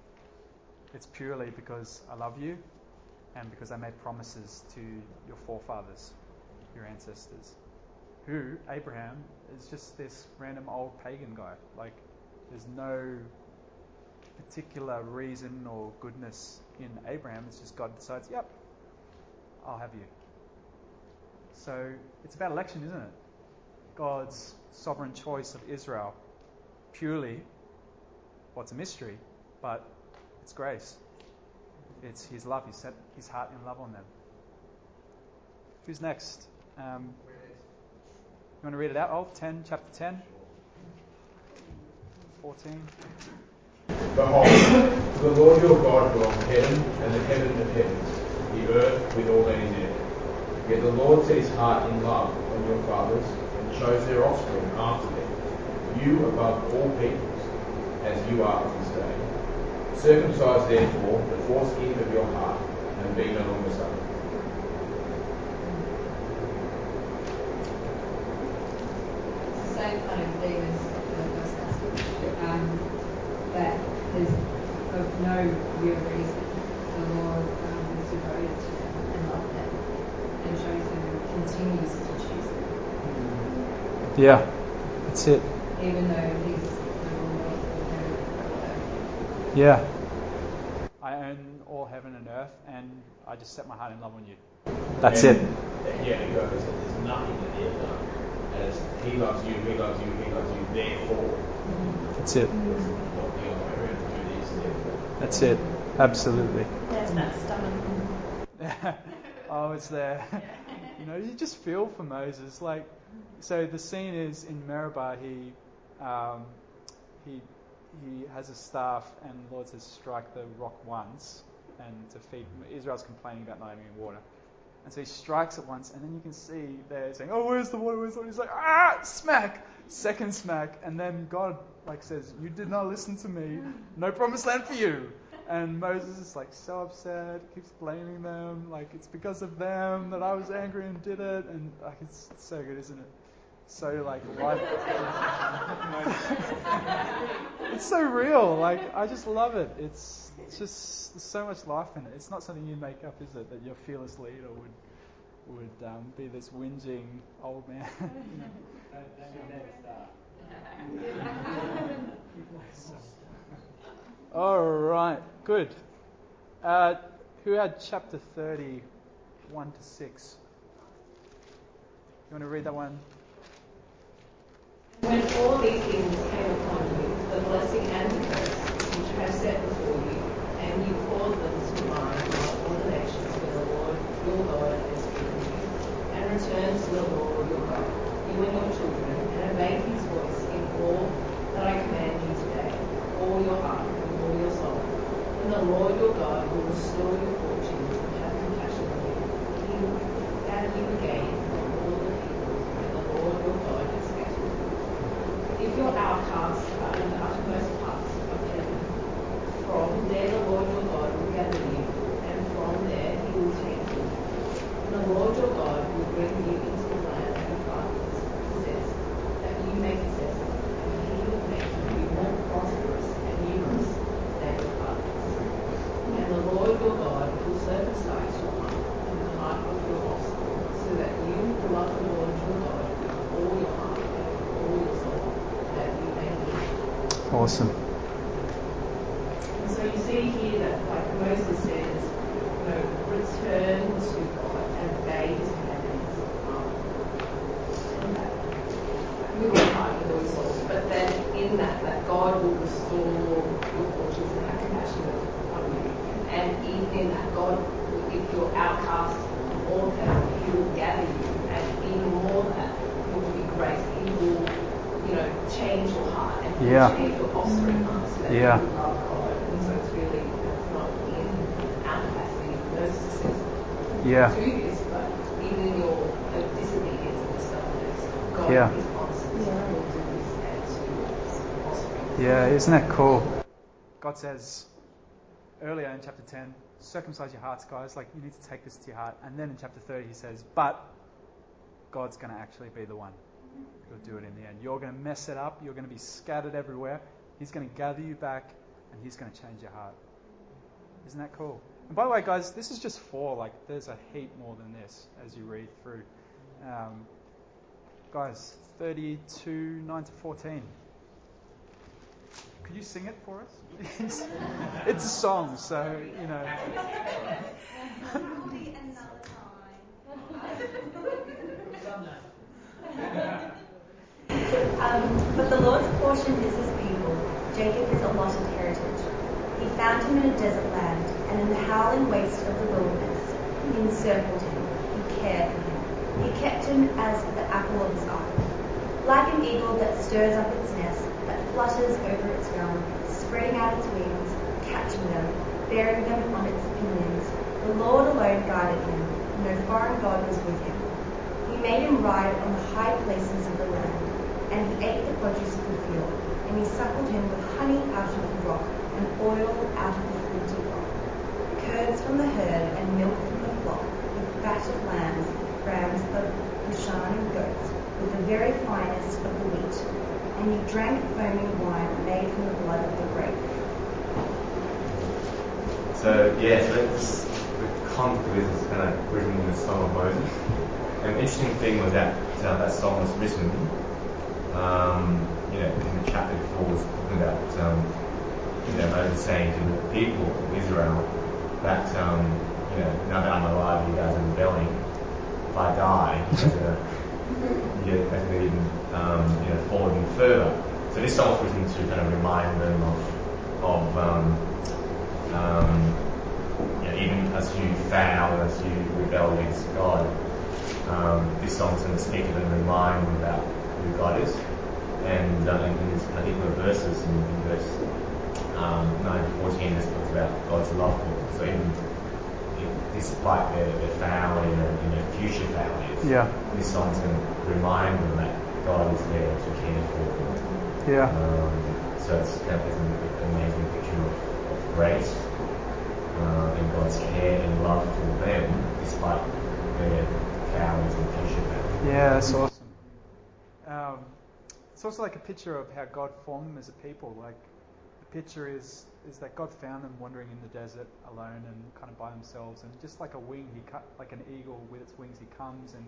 It's purely because I love you, and because I made promises to your forefathers, your ancestors, who Abraham is just this random old pagan guy. Like there's no particular reason or goodness in Abraham. It's just God decides, yep, I'll have you. So it's about election, isn't it? God's sovereign choice of Israel purely, well, a mystery, but it's grace. It's His love. He set His heart in love on them. Who's next? Um, you want to read it out, Olf? 10, chapter 10? 14? Behold, the Lord your God belongs heaven and the heaven of heavens, the earth with all that is in it. Yet the Lord set his heart in love on your fathers chose their offspring after them, you above all peoples, as you are this day. Circumcise therefore the foreskin of your heart and be no longer. The same kind of theme as the first passage, um, that there's of no real reason the Lord um, is devoted to them and love them and shows them continues to Yeah, that's it. even though He's the Lord of heaven and earth. Yeah. I own all heaven and earth, and I just set my heart in love on you. That's And- it. and Yeah, it goes, there's nothing that he has done. As he loves you, he loves you, he loves you, therefore. That's it. Not the other way around, do this, therefore. That's it. Absolutely. There's that stomach. oh, it's there. you know, you just feel for Moses. Like, so the scene is in Meribah. He, um, he, he has a staff, and the Lord says, "Strike the rock once," and to feed. Israel's complaining about not having any water, and so he strikes it once, and then you can see they're saying, "Oh, where's the water? Where's the water?" He's like, "Ah, smack!" Second smack, and then God like says, "You did not listen to me. No promised land for you." And Moses is like so upset, keeps blaming them, like it's because of them that I was angry and did it, and like it's, so good, isn't it? So like life. it's so real. Like I just love it. It's, it's just there's so much life in it. It's not something you make up, is it? That your fearless leader would would um, be this whinging old man. All right, good. Uh, who had chapter 30, 1 to 6? You want to read that one? When all these things came upon you, the blessing and the curse, which I have set before you, and you caused them to mind all the nations where the Lord your God has driven you, and return to the Lord your God, you and your children, and obey his voice in all that I command you today, all your heart and all your soul. Then the Lord your God will restore your fortunes and have compassion on you. Gather you again from all the peoples where the Lord your God has you. If your outcasts are in the uttermost parts of heaven, from there the Lord your God will gather you, and from there he will take you. And the Lord your God will bring you into the land your fathers possess, that you may possess it, and he will make you more prosperous and numerous than your fathers. And the Lord your God will circumcise your heart and the heart of your offspring, so that you will love the Lord your God with all your heart and with all your soul, that you may live. Awesome. So you see here that, like Moses says, you know, return to God and obey His commandments, um, and that with all heart and all soul. But then in that, that God will restore your fortunes and have compassion on you. And in, in that, God, will- if you're outcast from all of heaven, He will gather you, and in all that, He will give you grace. He will, you know, change your heart and He will Yeah. change your offspring heart so that Yeah. you love God. And so it's really it's not in our capacity. Moses says Yeah. do this, but even in your uh, disobedience and stubbornness, God Yeah. is promises Yeah. will do this and to your offspring. Yeah, isn't that cool? God says earlier in chapter 10, circumcise your hearts, guys. Like, you need to take this to your heart. And then in chapter 30, he says, but God's going to actually be the one who'll do it in the end. You're going to mess it up. You're going to be scattered everywhere. He's going to gather you back, and he's going to change your heart. Isn't that cool? And by the way, guys, this is just four. Like, there's a heap more than this as you read through. Um, guys, 32, 9 to 14. Could you sing it for us, please? it's a song, so, you know. Um, but the Lord's portion is his people. Jacob is allotted heritage. He found him in a desert land, and in the howling waste of the wilderness. He encircled him. He cared for him. He kept him as the apple of his eye. Like an eagle that stirs up its nest, that flutters over its young, spreading out its wings, catching them, bearing them on its pinions, the Lord alone guided him. No foreign God was with him. He made him ride on the high places of the land, and he ate the produce of the field, and he suckled him with honey out of the rock, and oil out of the flinty rock, curds from the herd, and milk from the flock, with fat of lambs, rams of Bashan, and goats, with the very finest of the wheat. And he drank foaming wine made from the blood of the grape. So yeah, so that's the this is kind of written in the Song of Moses. The interesting thing was that uh, that song was written, um, you know, in the chapter before was talking about um, you know Moses saying to the people of Israel that um, you know now that I'm alive, you guys are rebelling. If I die, you guys are you know, as they even um, you know fall even further. So this song was written to kind of remind them of of um, um, you know, even as you foul, as you rebel against God, um, this song's going to speak to them and remind them about who God is. And uh, in these particular verses, in, in verse um, 9 to 14, this talks about God's love for them. So even if, despite their, their failure and their future failures, Yeah. this song's going to remind them that God is there to care for them. Yeah. Um, so it's kind of an amazing picture of, of grace uh, and God's care and love for them despite their failures and future failures. Yeah, that's awesome. Um, it's also like a picture of how God formed them as a people. Like the picture is is that God found them wandering in the desert alone and kind of by themselves, and just like a wing, he cut like an eagle with its wings, he comes and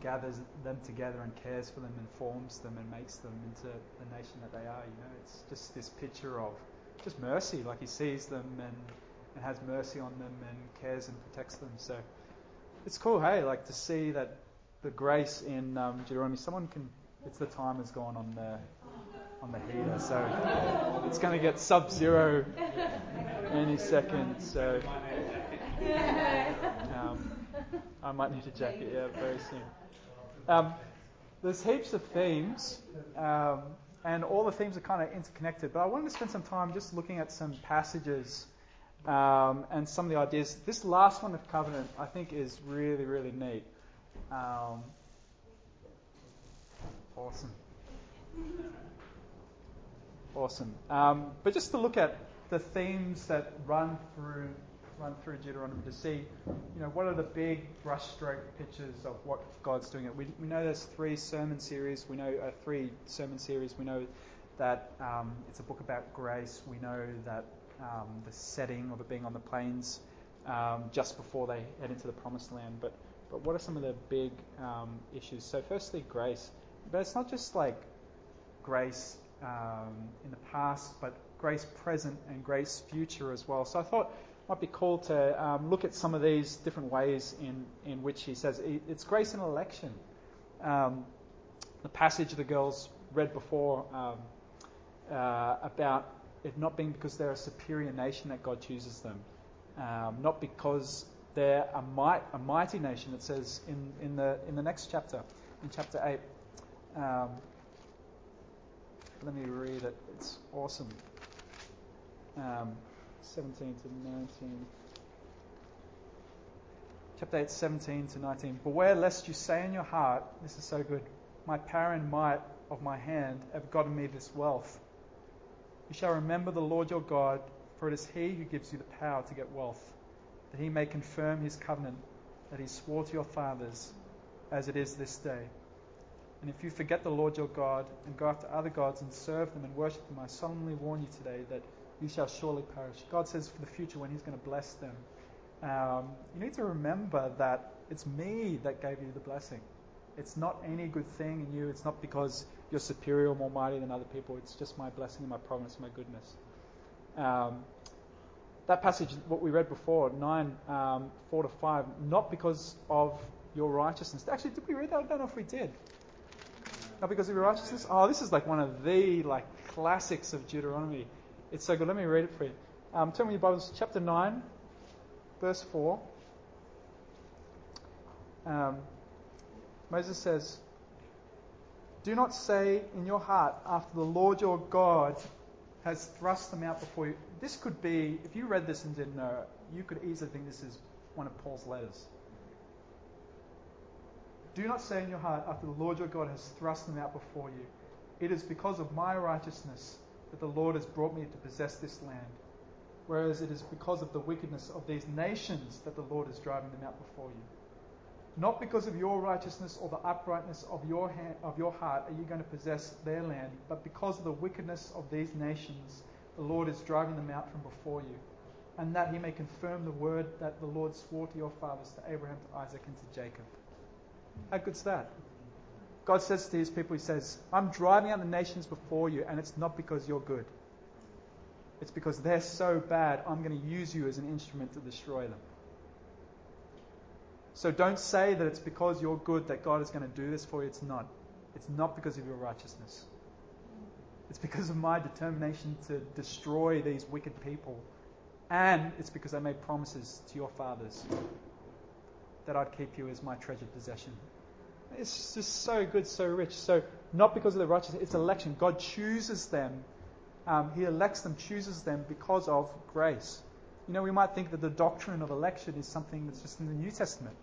gathers them together and cares for them and forms them and makes them into the nation that they are. You know, it's just this picture of just mercy. Like he sees them and and has mercy on them and cares and protects them. So it's cool, hey, like to see that the grace in um, Deuteronomy. Someone can. It's the timer's gone on the on the heater, so it's going to get sub-zero any second. So um, I might need a jacket, yeah, very soon. Um, there's heaps of themes, um, and all the themes are kind of interconnected. But I wanted to spend some time just looking at some passages um, and some of the ideas. This last one of covenant, I think, is really, really neat. Um, awesome. Awesome. Um, but just to look at the themes that run through run through Deuteronomy to see, you know, what are the big brushstroke pictures of what God's doing. It. We, we know there's three sermon series. We know uh, three sermon series. We know that um, it's a book about grace. We know that um, the setting of it being on the plains um, just before they head into the promised land. But but what are some of the big um, issues? So firstly, grace. But it's not just like grace um, in the past, but grace present and grace future as well. So I thought it might be cool to um, look at some of these different ways in, in which he says it's grace in election. Um, the passage the girls read before um, uh, about it not being because they're a superior nation that God chooses them, um, not because they're a, might, a mighty nation. It says in, in the in the next chapter, in chapter eight. Um, let me read it. It's awesome. Um, 17 to 19. Chapter 8, 17 to 19. Beware lest you say in your heart, This is so good, my power and might of my hand have gotten me this wealth. You shall remember the Lord your God, for it is He who gives you the power to get wealth, that He may confirm His covenant that He swore to your fathers, as it is this day. And if you forget the Lord your God and go after other gods and serve them and worship them, I solemnly warn you today that you shall surely perish. God says for the future when He's going to bless them, um, you need to remember that it's me that gave you the blessing. It's not any good thing in you. It's not because you're superior or more mighty than other people. It's just my blessing and my promise, and my goodness. Um, that passage, what we read before, 9, um, 4 to 5, not because of your righteousness. Actually, did we read that? I don't know if we did. Not because of your righteousness? Oh, this is like one of the like classics of Deuteronomy. It's so good. Let me read it for you. Um, turn with your Bibles, chapter 9, verse 4. Um, Moses says, Do not say in your heart, after the Lord your God has thrust them out before you. This could be, if you read this and didn't know, you could easily think this is one of Paul's letters. Do not say in your heart, after the Lord your God has thrust them out before you, it is because of my righteousness that the Lord has brought me to possess this land. Whereas it is because of the wickedness of these nations that the Lord is driving them out before you. Not because of your righteousness or the uprightness of your, hand, of your heart are you going to possess their land, but because of the wickedness of these nations, the Lord is driving them out from before you, and that he may confirm the word that the Lord swore to your fathers, to Abraham, to Isaac, and to Jacob. How good's that? God says to his people, He says, I'm driving out the nations before you, and it's not because you're good. It's because they're so bad, I'm going to use you as an instrument to destroy them. So don't say that it's because you're good that God is going to do this for you. It's not. It's not because of your righteousness. It's because of my determination to destroy these wicked people. And it's because I made promises to your fathers that I'd keep you as my treasured possession. It's just so good, so rich. So, not because of the righteousness, it's election. God chooses them. Um, he elects them, chooses them because of grace. You know, we might think that the doctrine of election is something that's just in the New Testament.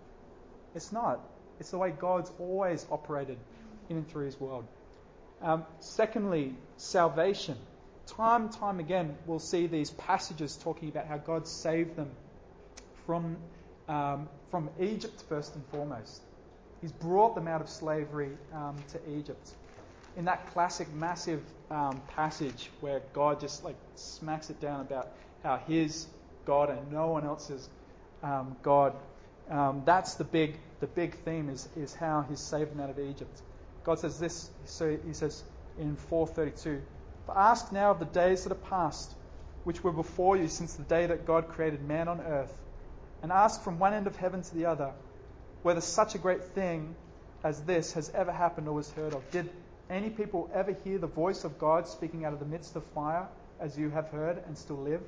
It's not. It's the way God's always operated in and through His world. Um, secondly, salvation. Time time again, we'll see these passages talking about how God saved them from, um, from Egypt first and foremost. He's brought them out of slavery um, to Egypt. In that classic, massive um, passage where God just like smacks it down about how His God and no one else's um, God. Um, that's the big, the big theme is, is how He's saved them out of Egypt. God says this, so He says in 432, But ask now of the days that are past, which were before you since the day that God created man on earth, and ask from one end of heaven to the other, whether such a great thing as this has ever happened or was heard of. Did any people ever hear the voice of God speaking out of the midst of fire, as you have heard and still live?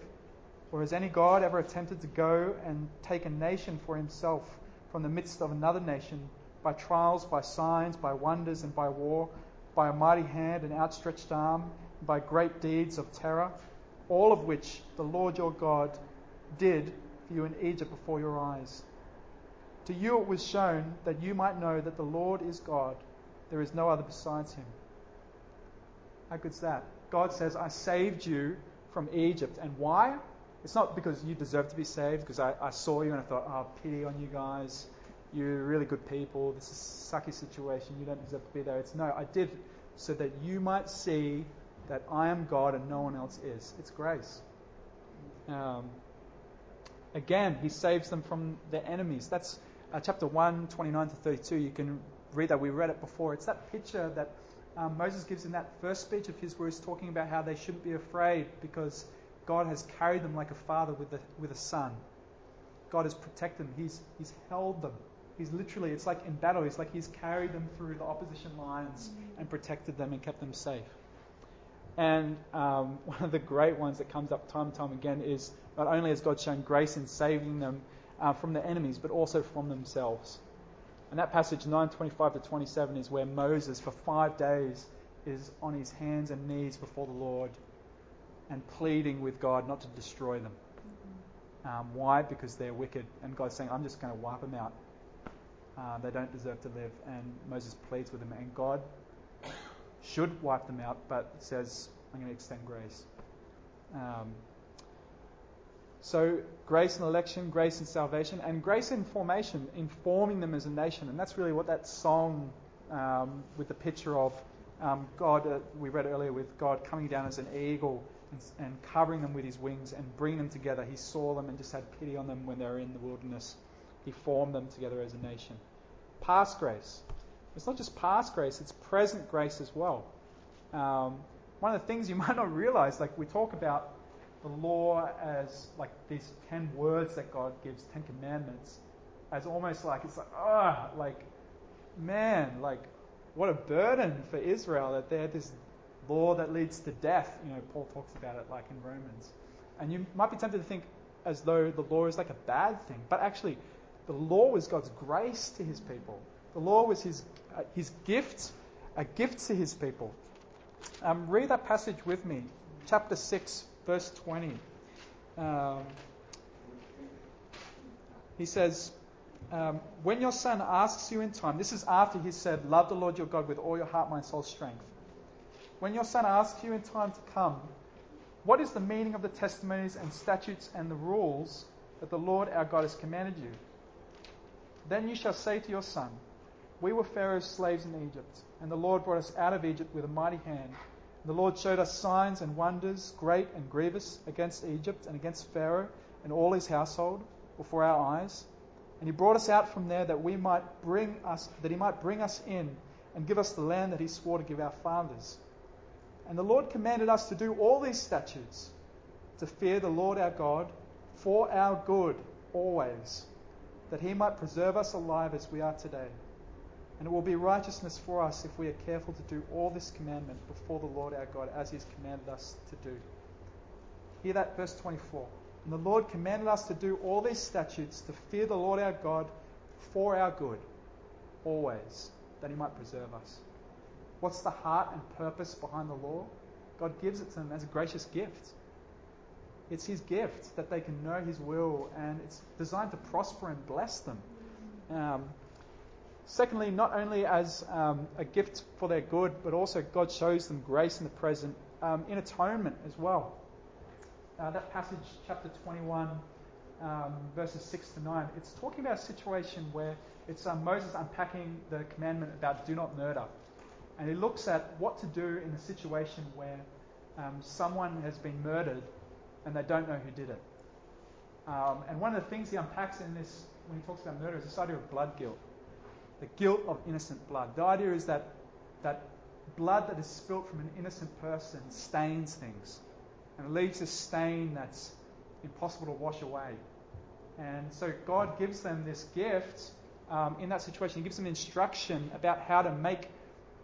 Or has any God ever attempted to go and take a nation for himself from the midst of another nation by trials, by signs, by wonders, and by war, by a mighty hand and outstretched arm, by great deeds of terror, all of which the Lord your God did for you in Egypt before your eyes? To you it was shown that you might know that the Lord is God. There is no other besides him. How good's that? God says, I saved you from Egypt. And why? It's not because you deserve to be saved, because I, I saw you and I thought, oh, pity on you guys. You're really good people. This is a sucky situation. You don't deserve to be there. It's no, I did so that you might see that I am God and no one else is. It's grace. Um, again, he saves them from their enemies. That's uh, chapter 1, 29 to 32. You can read that. We read it before. It's that picture that um, Moses gives in that first speech of his where he's talking about how they shouldn't be afraid because God has carried them like a father with a, with a son. God has protected them. He's, he's held them. He's literally, it's like in battle, it's like he's carried them through the opposition lines and protected them and kept them safe. And um, one of the great ones that comes up time and time again is not only has God shown grace in saving them uh, from their enemies, but also from themselves. And that passage 9:25 to 27 is where Moses, for five days, is on his hands and knees before the Lord and pleading with God not to destroy them. Um, why? Because they're wicked, and God's saying, "I'm just going to wipe them out. Uh, they don't deserve to live." And Moses pleads with them, and God should wipe them out, but says, "I'm going to extend grace." Um, so, grace and election, grace and salvation, and grace and formation, informing them as a nation. And that's really what that song um, with the picture of um, God, uh, we read earlier, with God coming down as an eagle and, and, covering them with his wings and bringing them together. He saw them and just had pity on them when they were in the wilderness. He formed them together as a nation. Past grace. It's not just past grace, it's present grace as well. Um, one of the things you might not realize, like we talk about the law as like these ten words that God gives, ten commandments, as almost like it's like ah, oh, like man, like what a burden for Israel that they had this law that leads to death. You know, Paul talks about it like in Romans. And you might be tempted to think as though the law is like a bad thing, but actually, the law was God's grace to his people. The law was his, uh, his gift, a gift to his people. Um, read that passage with me, chapter 6, verse 20. Um, he says, um, When your son asks you in time, this is after he said, Love the Lord your God with all your heart, mind, soul, strength. When your son asks you in time to come, what is the meaning of the testimonies and statutes and the rules that the Lord our God has commanded you? Then you shall say to your son, We were Pharaoh's slaves in Egypt, and the Lord brought us out of Egypt with a mighty hand. The Lord showed us signs and wonders, great and grievous, against Egypt and against Pharaoh and all his household before our eyes. And he brought us out from there that we might bring us that he might bring us in and give us the land that he swore to give our fathers. And the Lord commanded us to do all these statutes, to fear the Lord our God for our good always, that he might preserve us alive as we are today. And it will be righteousness for us if we are careful to do all this commandment before the Lord our God as he has commanded us to do. Hear that, verse 24. And the Lord commanded us to do all these statutes, to fear the Lord our God for our good, always, that he might preserve us. What's the heart and purpose behind the law? God gives it to them as a gracious gift. It's His gift that they can know His will, and it's designed to prosper and bless them. Um, secondly, not only as um, a gift for their good, but also God shows them grace in the present um, in atonement as well. Uh, that passage, chapter 21, um, verses 6 to 9, it's talking about a situation where it's um, Moses unpacking the commandment about do not murder. And he looks at what to do in a situation where um, someone has been murdered and they don't know who did it. Um, and one of the things he unpacks in this, when he talks about murder, is this idea of blood guilt. The guilt of innocent blood. The idea is that, that blood that is spilt from an innocent person stains things. And leaves a stain that's impossible to wash away. And so God gives them this gift um, in that situation. He gives them instruction about how to make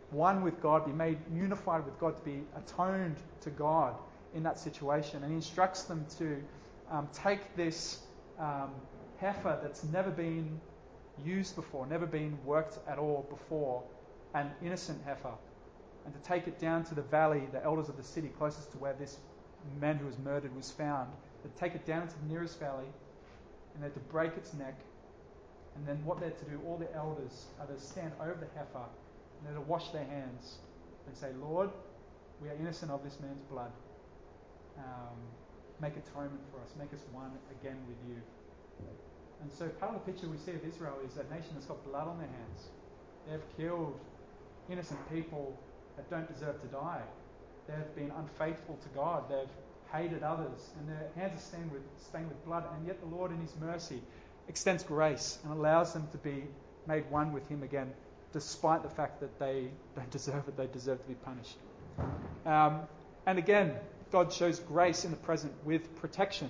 one with God, be made unified with God, to be atoned to God in that situation. And he instructs them to um, take this um, heifer that's never been used before, never been worked at all before, an innocent heifer, and to take it down to the valley, the elders of the city closest to where this man who was murdered was found, to take it down into the nearest valley, and they're to break its neck. And then what they're to do, all the elders are to stand over the heifer and they're to wash their hands and say, Lord, we are innocent of this man's blood. Um, make atonement for us. Make us one again with you. And so part of the picture we see of Israel is a nation that's got blood on their hands. They've killed innocent people that don't deserve to die. They've been unfaithful to God. They've hated others, and their hands are stained with, stained with blood. And yet the Lord, in His mercy, extends grace and allows them to be made one with Him again, despite the fact that they don't deserve it. They deserve to be punished. Um, and again, God shows grace in the present with protection.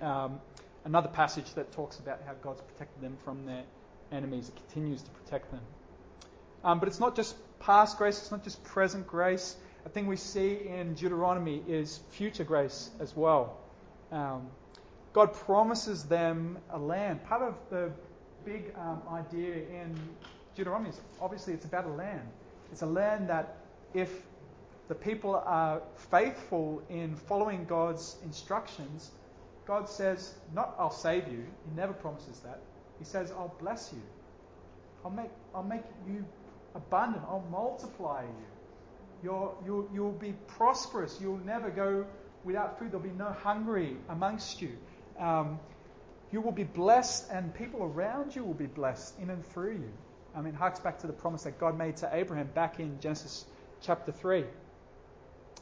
Um, another passage that talks about how God's protected them from their enemies. It continues to protect them. Um, but it's not just past grace, it's not just present grace. A thing we see in Deuteronomy is future grace as well. Um, God promises them a land. Part of the big um, idea in Deuteronomy is obviously it's about a land. It's a land that if the people are faithful in following God's instructions, God says, not I'll save you. He never promises that. He says, I'll bless you. I'll make, I'll make you abundant. I'll multiply you. You're, you'll, you'll be prosperous. You'll never go without food. There'll be no hungry amongst you. Um, you will be blessed, and people around you will be blessed in and through you. I mean, harks back to the promise that God made to Abraham back in Genesis chapter 3.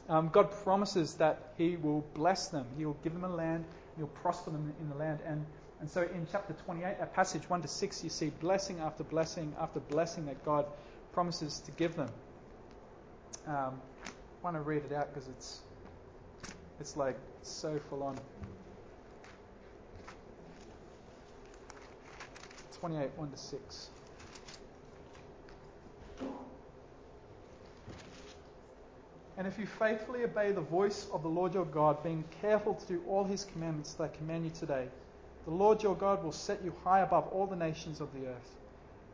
Um, God promises that He will bless them, He will give them a land, He'll prosper them in the land. And, and so in chapter 28, that passage 1 to 6, you see blessing after blessing after blessing that God promises to give them. Um, I want to read it out because it's, it's like so full on. 28, 1 to 6. And if you faithfully obey the voice of the Lord your God, being careful to do all his commandments that I command you today, the Lord your God will set you high above all the nations of the earth.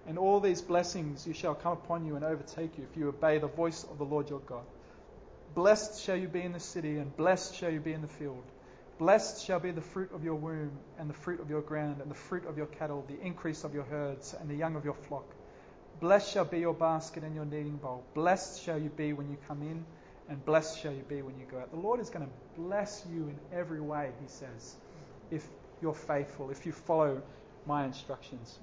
And all these blessings you shall come upon you and overtake you if you obey the voice of the Lord your God. Blessed shall you be in the city, and blessed shall you be in the field. Blessed shall be the fruit of your womb, and the fruit of your ground, and the fruit of your cattle, the increase of your herds, and the young of your flock. Blessed shall be your basket and your kneading bowl. Blessed shall you be when you come in, and blessed shall you be when you go out. The Lord is going to bless you in every way, he says, if you're faithful, if you follow my instructions.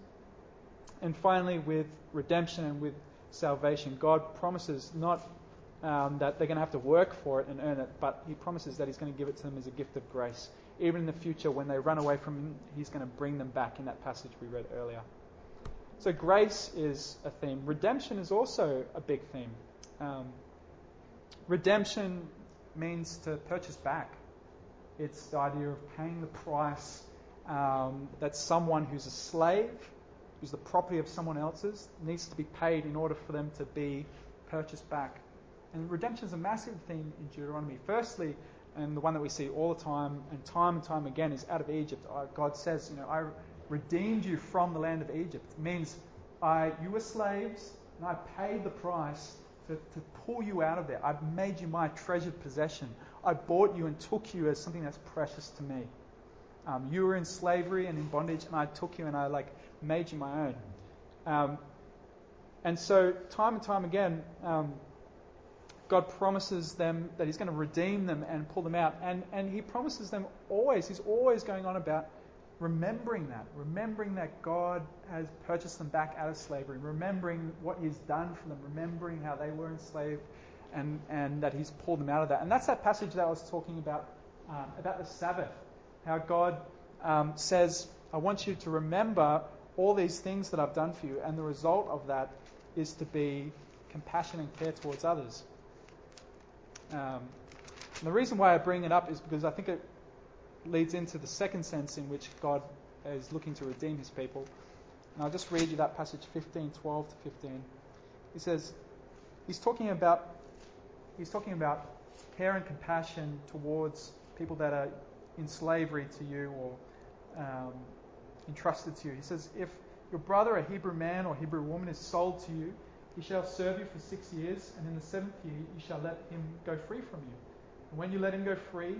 And finally, with redemption and with salvation, God promises not um, that they're going to have to work for it and earn it, but He promises that He's going to give it to them as a gift of grace. Even in the future, when they run away from Him, He's going to bring them back in that passage we read earlier. So, grace is a theme. Redemption is also a big theme. Um, redemption means to purchase back, it's the idea of paying the price um, that someone who's a slave, who's the property of someone else's, needs to be paid in order for them to be purchased back. And redemption is a massive theme in Deuteronomy. Firstly, and the one that we see all the time and time and time again is out of Egypt. God says, you know, I redeemed you from the land of Egypt. It means I, you were slaves, and I paid the price to, to pull you out of there. I've made you my treasured possession. I bought you and took you as something that's precious to me. Um, you were in slavery and in bondage, and I took you and I like made you my own. Um, and so, time and time again, um, God promises them that He's going to redeem them and pull them out. And, and He promises them always, He's always going on about remembering that, remembering that God has purchased them back out of slavery, remembering what He's done for them, remembering how they were enslaved and, and that He's pulled them out of that. And that's that passage that I was talking about, um, about the Sabbath, how God um, says, I want you to remember all these things that I've done for you, and the result of that is to be compassion and care towards others. Um, the reason why I bring it up is because I think it leads into the second sense in which God is looking to redeem his people. And I'll just read you that passage 15, 12 to 15. He says, he's talking about, he's talking about care and compassion towards people that are in slavery to you or um, entrusted to you. He says, if your brother, a Hebrew man or Hebrew woman, is sold to you, he shall serve you for six years, and in the seventh year you shall let him go free from you. And when you let him go free,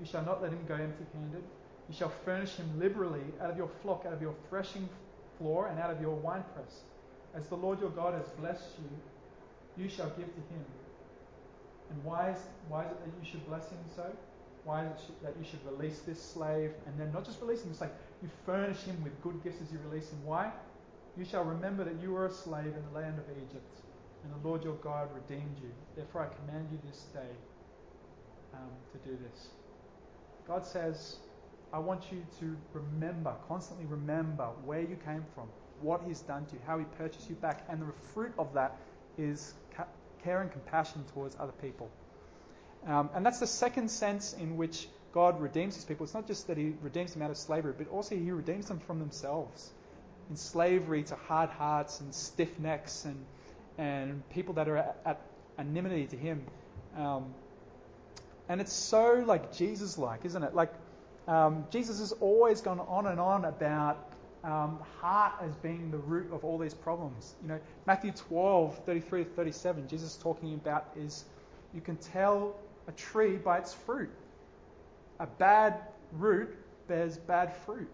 you shall not let him go empty handed. You shall furnish him liberally out of your flock, out of your threshing floor, and out of your winepress. As the Lord your God has blessed you, you shall give to him. And why is, why is it that you should bless him so? Why is it that you should release this slave and then not just release him, it's like you furnish him with good gifts as you release him. Why? You shall remember that you were a slave in the land of Egypt, and the Lord your God redeemed you. Therefore, I command you this day um, to do this. God says, I want you to remember, constantly remember where you came from, what He's done to you, how He purchased you back, and the fruit of that is care and compassion towards other people. Um, and that's the second sense in which God redeems His people. It's not just that He redeems them out of slavery, but also He redeems them from themselves in slavery to hard hearts and stiff necks and, and people that are at, at to him. Um, and it's so like Jesus like, isn't it? Like um, Jesus has always gone on and on about um, heart as being the root of all these problems. You know, Matthew 12, 33 to 37, Jesus is talking about is you can tell a tree by its fruit. A bad root bears bad fruit.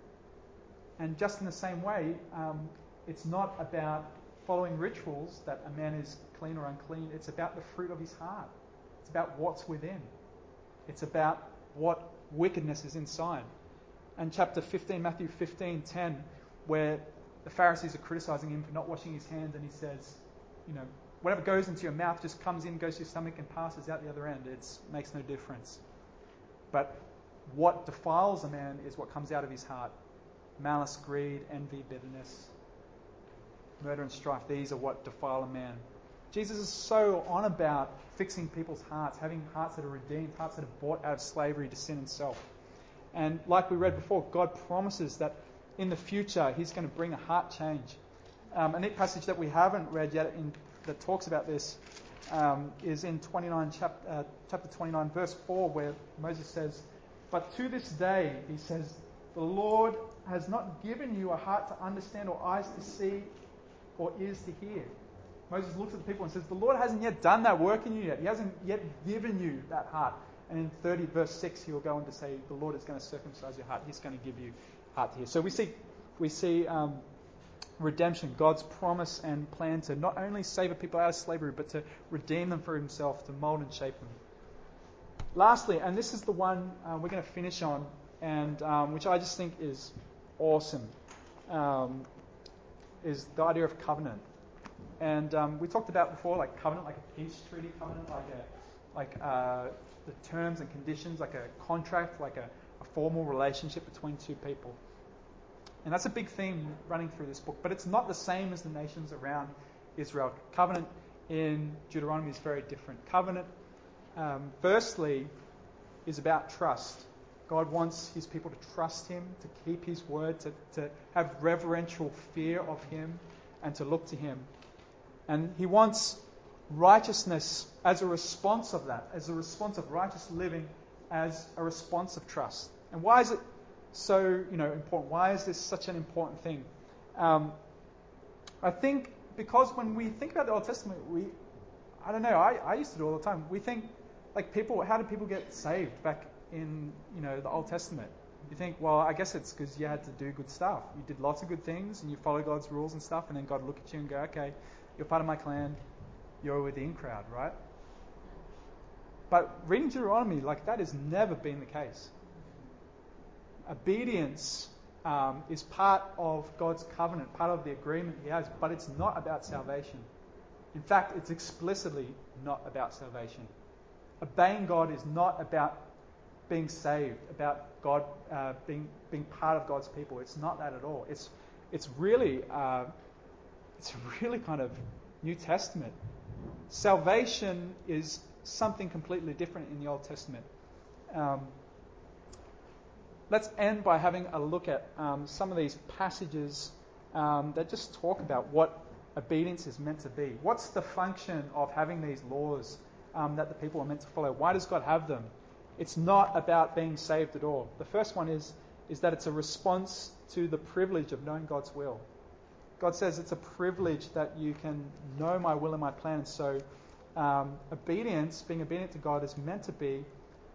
And just in the same way, um, it's not about following rituals that a man is clean or unclean. It's about the fruit of his heart. It's about what's within. It's about what wickedness is inside. And chapter 15, Matthew 15, 10, where the Pharisees are criticizing him for not washing his hands, and he says, you know, whatever goes into your mouth just comes in, goes to your stomach, and passes out the other end. It makes no difference. But what defiles a man is what comes out of his heart malice, greed, envy, bitterness, murder, and strife. These are what defile a man. Jesus is so on about fixing people's hearts, having hearts that are redeemed, hearts that are bought out of slavery to sin and self. And like we read before, God promises that in the future He's going to bring a heart change. Um, a neat passage that we haven't read yet in, that talks about this um, is in 29, chap, uh, chapter 29, verse 4, where Moses says, But to this day, he says, the Lord has not given you a heart to understand or eyes to see or ears to hear. Moses looks at the people and says, The Lord hasn't yet done that work in you yet. He hasn't yet given you that heart. And in 30 verse 6, he will go on to say, The Lord is going to circumcise your heart. He's going to give you heart to hear. So we see, we see um, redemption, God's promise and plan to not only save a people out of slavery, but to redeem them for himself, to mold and shape them. Lastly, and this is the one uh, we're going to finish on, and um, which I just think is awesome, um, is the idea of covenant. And um, we talked about before, like covenant, like a peace treaty covenant, like a, like uh, the terms and conditions, like a contract, like a, a formal relationship between two people. And that's a big theme running through this book. But it's not the same as the nations around Israel. Covenant in Deuteronomy is very different. Covenant, um, firstly, is about trust. God wants his people to trust him, to keep his word, to, to have reverential fear of him, and to look to him. And he wants righteousness as a response of that, as a response of righteous living, as a response of trust. And why is it so you know important? Why is this such an important thing? Um, I think because when we think about the Old Testament, we I don't know. I, I used to do all the time. We think like people. How did people get saved back in you know the Old Testament? You think, well, I guess it's because you had to do good stuff. You did lots of good things and you follow God's rules and stuff, and then God look at you and go, okay, you're part of my clan. You're with the in crowd, right? But reading Deuteronomy, like that has never been the case. Obedience um, is part of God's covenant, part of the agreement He has, but it's not about salvation. In fact, it's explicitly not about salvation. Obeying God is not about being saved, about God uh, being being part of God's people. It's not that at all. It's it's really uh, it's really kind of New Testament. Salvation is something completely different in the Old Testament. Um, let's end by having a look at um, some of these passages um, that just talk about what obedience is meant to be. What's the function of having these laws um, that the people are meant to follow? Why does God have them? It's not about being saved at all. The first one is, is that it's a response to the privilege of knowing God's will. God says it's a privilege that you can know my will and my plan. So, um, obedience, being obedient to God, is meant to be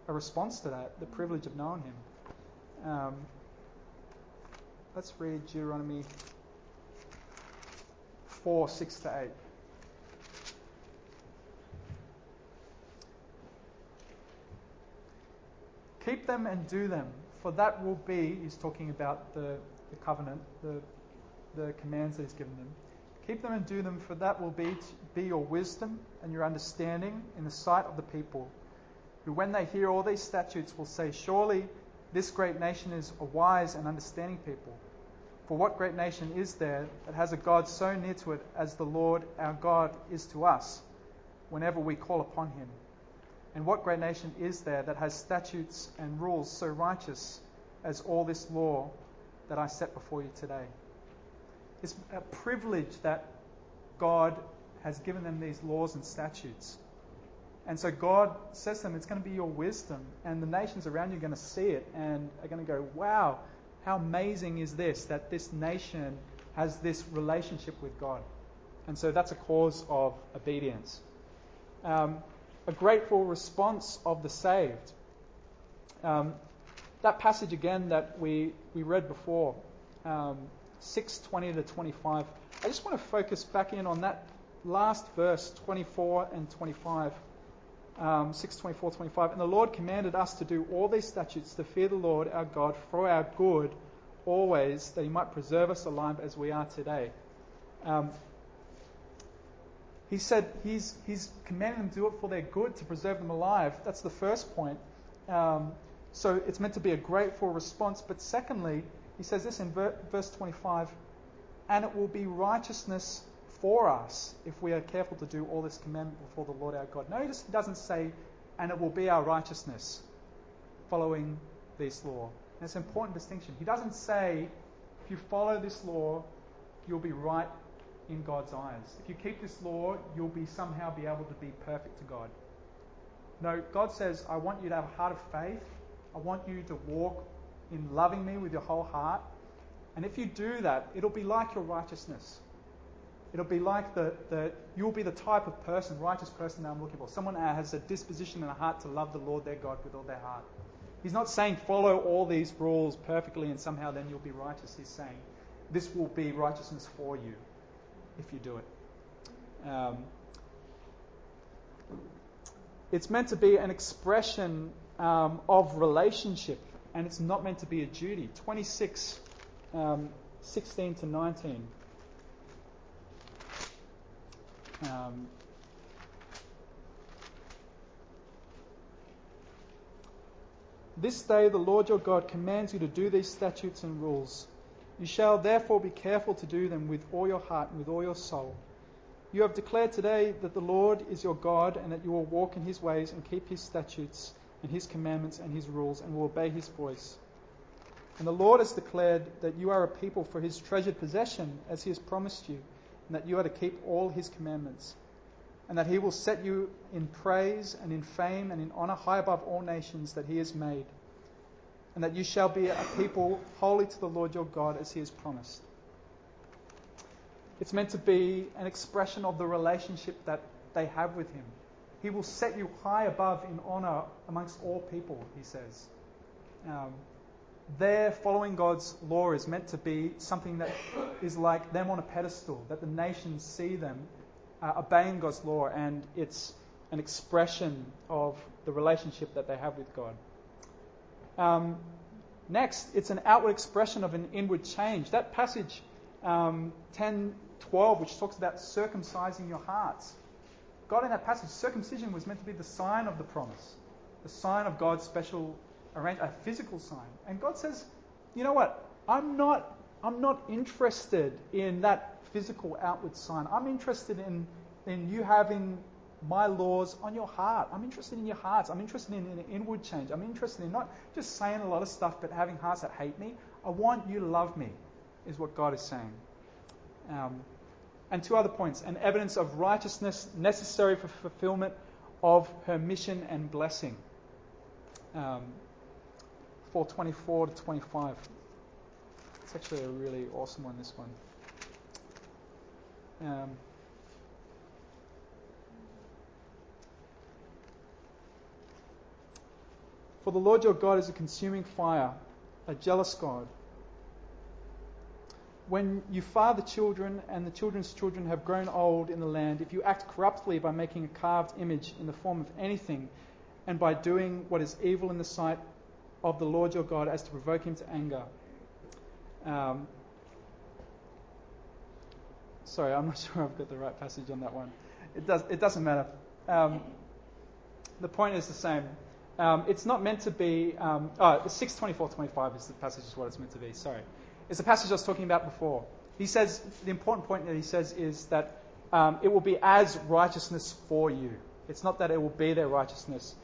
a response to that, the privilege of knowing Him. Um, let's read Deuteronomy 4 6 to 8. Keep them and do them, for that will be, he's talking about the, the covenant, the the commands that He's given them. Keep them and do them, for that will be, be your wisdom and your understanding in the sight of the people, who, when they hear all these statutes, will say, Surely this great nation is a wise and understanding people. For what great nation is there that has a God so near to it as the Lord our God is to us, whenever we call upon Him? And what great nation is there that has statutes and rules so righteous as all this law that I set before you today? It's a privilege that God has given them these laws and statutes. And so God says to them, it's going to be your wisdom. And the nations around you are going to see it and are going to go, wow, how amazing is this that this nation has this relationship with God. And so that's a cause of obedience. Um, a grateful response of the saved. Um, that passage again that we, we read before, um, 6:20 to 25. I just want to focus back in on that last verse, 24 and 25. Um, 6, 24, 25. And the Lord commanded us to do all these statutes to fear the Lord our God for our good always, that He might preserve us alive as we are today. Um, he said he's, he's commanded them to do it for their good, to preserve them alive. That's the first point. Um, so it's meant to be a grateful response. But secondly, he says this in verse 25 and it will be righteousness for us if we are careful to do all this commandment before the Lord our God. Notice he doesn't say, and it will be our righteousness following this law. And it's an important distinction. He doesn't say, if you follow this law, you'll be right in God's eyes. If you keep this law, you'll be somehow be able to be perfect to God. No, God says, I want you to have a heart of faith. I want you to walk in loving me with your whole heart. And if you do that, it'll be like your righteousness. It'll be like the, the you'll be the type of person, righteous person that I'm looking for. Someone that has a disposition and a heart to love the Lord their God with all their heart. He's not saying follow all these rules perfectly and somehow then you'll be righteous. He's saying this will be righteousness for you if you do it. Um, it's meant to be an expression um, of relationship and it's not meant to be a duty. 26, um, 16 to 19. Um, this day the Lord your God commands you to do these statutes and rules. You shall therefore be careful to do them with all your heart and with all your soul. You have declared today that the Lord is your God and that you will walk in his ways and keep his statutes and his commandments and his rules and will obey his voice. And the Lord has declared that you are a people for his treasured possession as he has promised you and that you are to keep all his commandments, and that he will set you in praise and in fame and in honor high above all nations that he has made, and that you shall be a people holy to the Lord your God as he has promised. It's meant to be an expression of the relationship that they have with him. He will set you high above in honor amongst all people, he says. Um, their following God's law is meant to be something that is like them on a pedestal, that the nations see them uh, obeying God's law, and it's an expression of the relationship that they have with God. Um, next, it's an outward expression of an inward change. That passage, um, 10 12, which talks about circumcising your hearts. God, in that passage, circumcision was meant to be the sign of the promise, the sign of God's special arrange a physical sign. And God says, you know what? I'm not I'm not interested in that physical outward sign. I'm interested in in you having my laws on your heart. I'm interested in your hearts. I'm interested in an inward change. I'm interested in not just saying a lot of stuff, but having hearts that hate me. I want you to love me, is what God is saying. Um, and two other points an evidence of righteousness necessary for fulfillment of her mission and blessing. Um, 424 to 25. It's actually a really awesome one, this one. Um, For the Lord your God is a consuming fire, a jealous God. When you father children and the children's children have grown old in the land, if you act corruptly by making a carved image in the form of anything, and by doing what is evil in the sight of the Lord your God as to provoke him to anger. Um, sorry, I'm not sure I've got the right passage on that one. It, does, it doesn't matter. Um, the point is the same. Um, it's not meant to be. Um, oh, 624 is the passage, is what it's meant to be. Sorry. It's the passage I was talking about before. He says, the important point that he says is that um, it will be as righteousness for you. It's not that it will be their righteousness,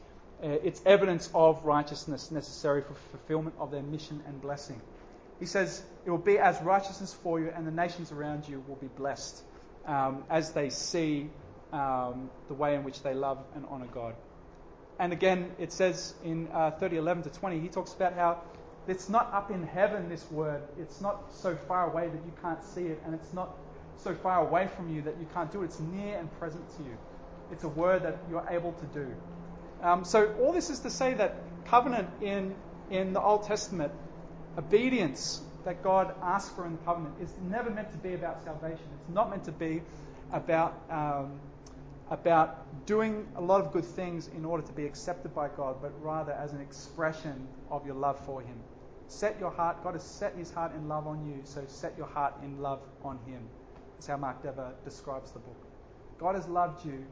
uh, it's evidence of righteousness necessary for fulfillment of their mission and blessing. He says, It will be as righteousness for you, and the nations around you will be blessed um, as they see um, the way in which they love and honor God. And again, it says in uh, 30, 11 to 20, he talks about how it's not up in heaven, this word. It's not so far away that you can't see it, and it's not so far away from you that you can't do it. It's near and present to you. It's a word that you're able to do. Um, so all this is to say that covenant in in the Old Testament, obedience that God asks for in the covenant is never meant to be about salvation. It's not meant to be about um, about doing a lot of good things in order to be accepted by God, but rather as an expression of your love for Him. Set your heart. God has set His heart in love on you, so set your heart in love on Him. That's how Mark Dever describes the book. God has loved you